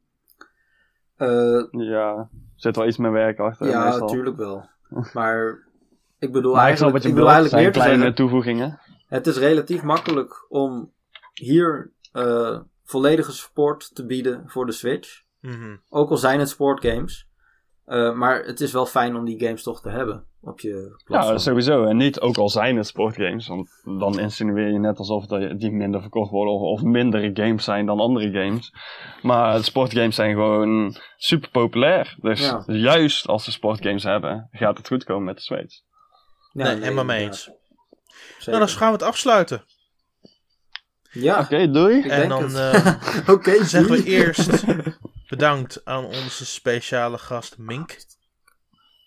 Eh, Ja, er zit wel iets meer werk achter. ja, meestal. natuurlijk wel. Maar ik bedoel Maar ik eigenlijk, je ik bedoel eigenlijk meer te kleine zeggen. toevoegingen. Het is relatief makkelijk om hier eh, volledige support te bieden voor de Switch. Mhm. Ook al zijn het sportgames. Eh, maar het is wel fijn om die games toch te hebben op je platform. Ja, sowieso. En niet ook al zijn het sportgames. Want dan insinueer je net alsof dat die minder verkocht worden of, of mindere games zijn dan andere games. Maar sportgames zijn gewoon super populair. Dus Ja. juist als ze sportgames hebben, gaat het goed komen met de Switch. Ja, nee, helemaal mee eens. Nou, dan gaan we het afsluiten. Ja, Oké, doei. ik En denk dan het. eh, Oké, zeggen we eerst bedankt aan onze speciale gast Mink.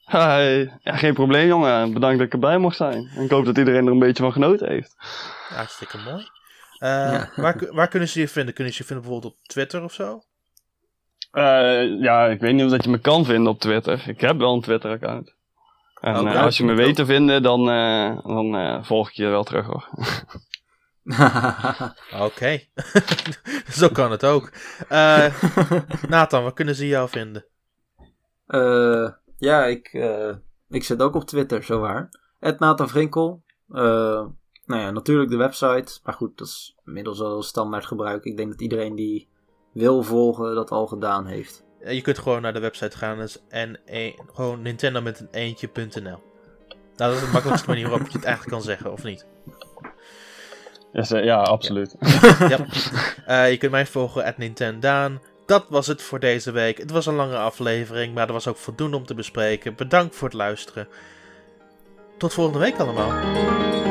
Hi. Ja, geen probleem jongen. Bedankt dat ik erbij mocht zijn. En ik hoop dat iedereen er een beetje van genoten heeft. Hartstikke mooi. Eh, Ja. waar, waar kunnen ze je vinden? Kunnen ze je vinden bijvoorbeeld op Twitter of zo? Eh, ja, ik weet niet of dat je me kan vinden op Twitter. Ik heb wel een Twitter-account. En Oh, eh, als je me weet te vinden, dan, eh, dan eh, volg ik je wel terug hoor. Oké. zo kan het ook. Eh, Nathan, waar kunnen ze jou vinden? Eh, ja, ik, eh, ik zit ook op Twitter, zowaar. Het Nathan Vrinkel. Nou ja, natuurlijk de website. Maar goed, dat is inmiddels al standaard gebruik. Ik denk dat iedereen die wil volgen dat al gedaan heeft. Je kunt gewoon naar de website gaan. Dat is N1, gewoon Nintendo met een eentje.nl. Nou, dat is de makkelijkste manier waarop je het eigenlijk kan zeggen, of niet? Ja, absoluut. ja. Eh, je kunt mij volgen at Nintendaan. Dat was het voor deze week. Het was een lange aflevering, maar er was ook voldoende om te bespreken. Bedankt voor het luisteren. Tot volgende week allemaal.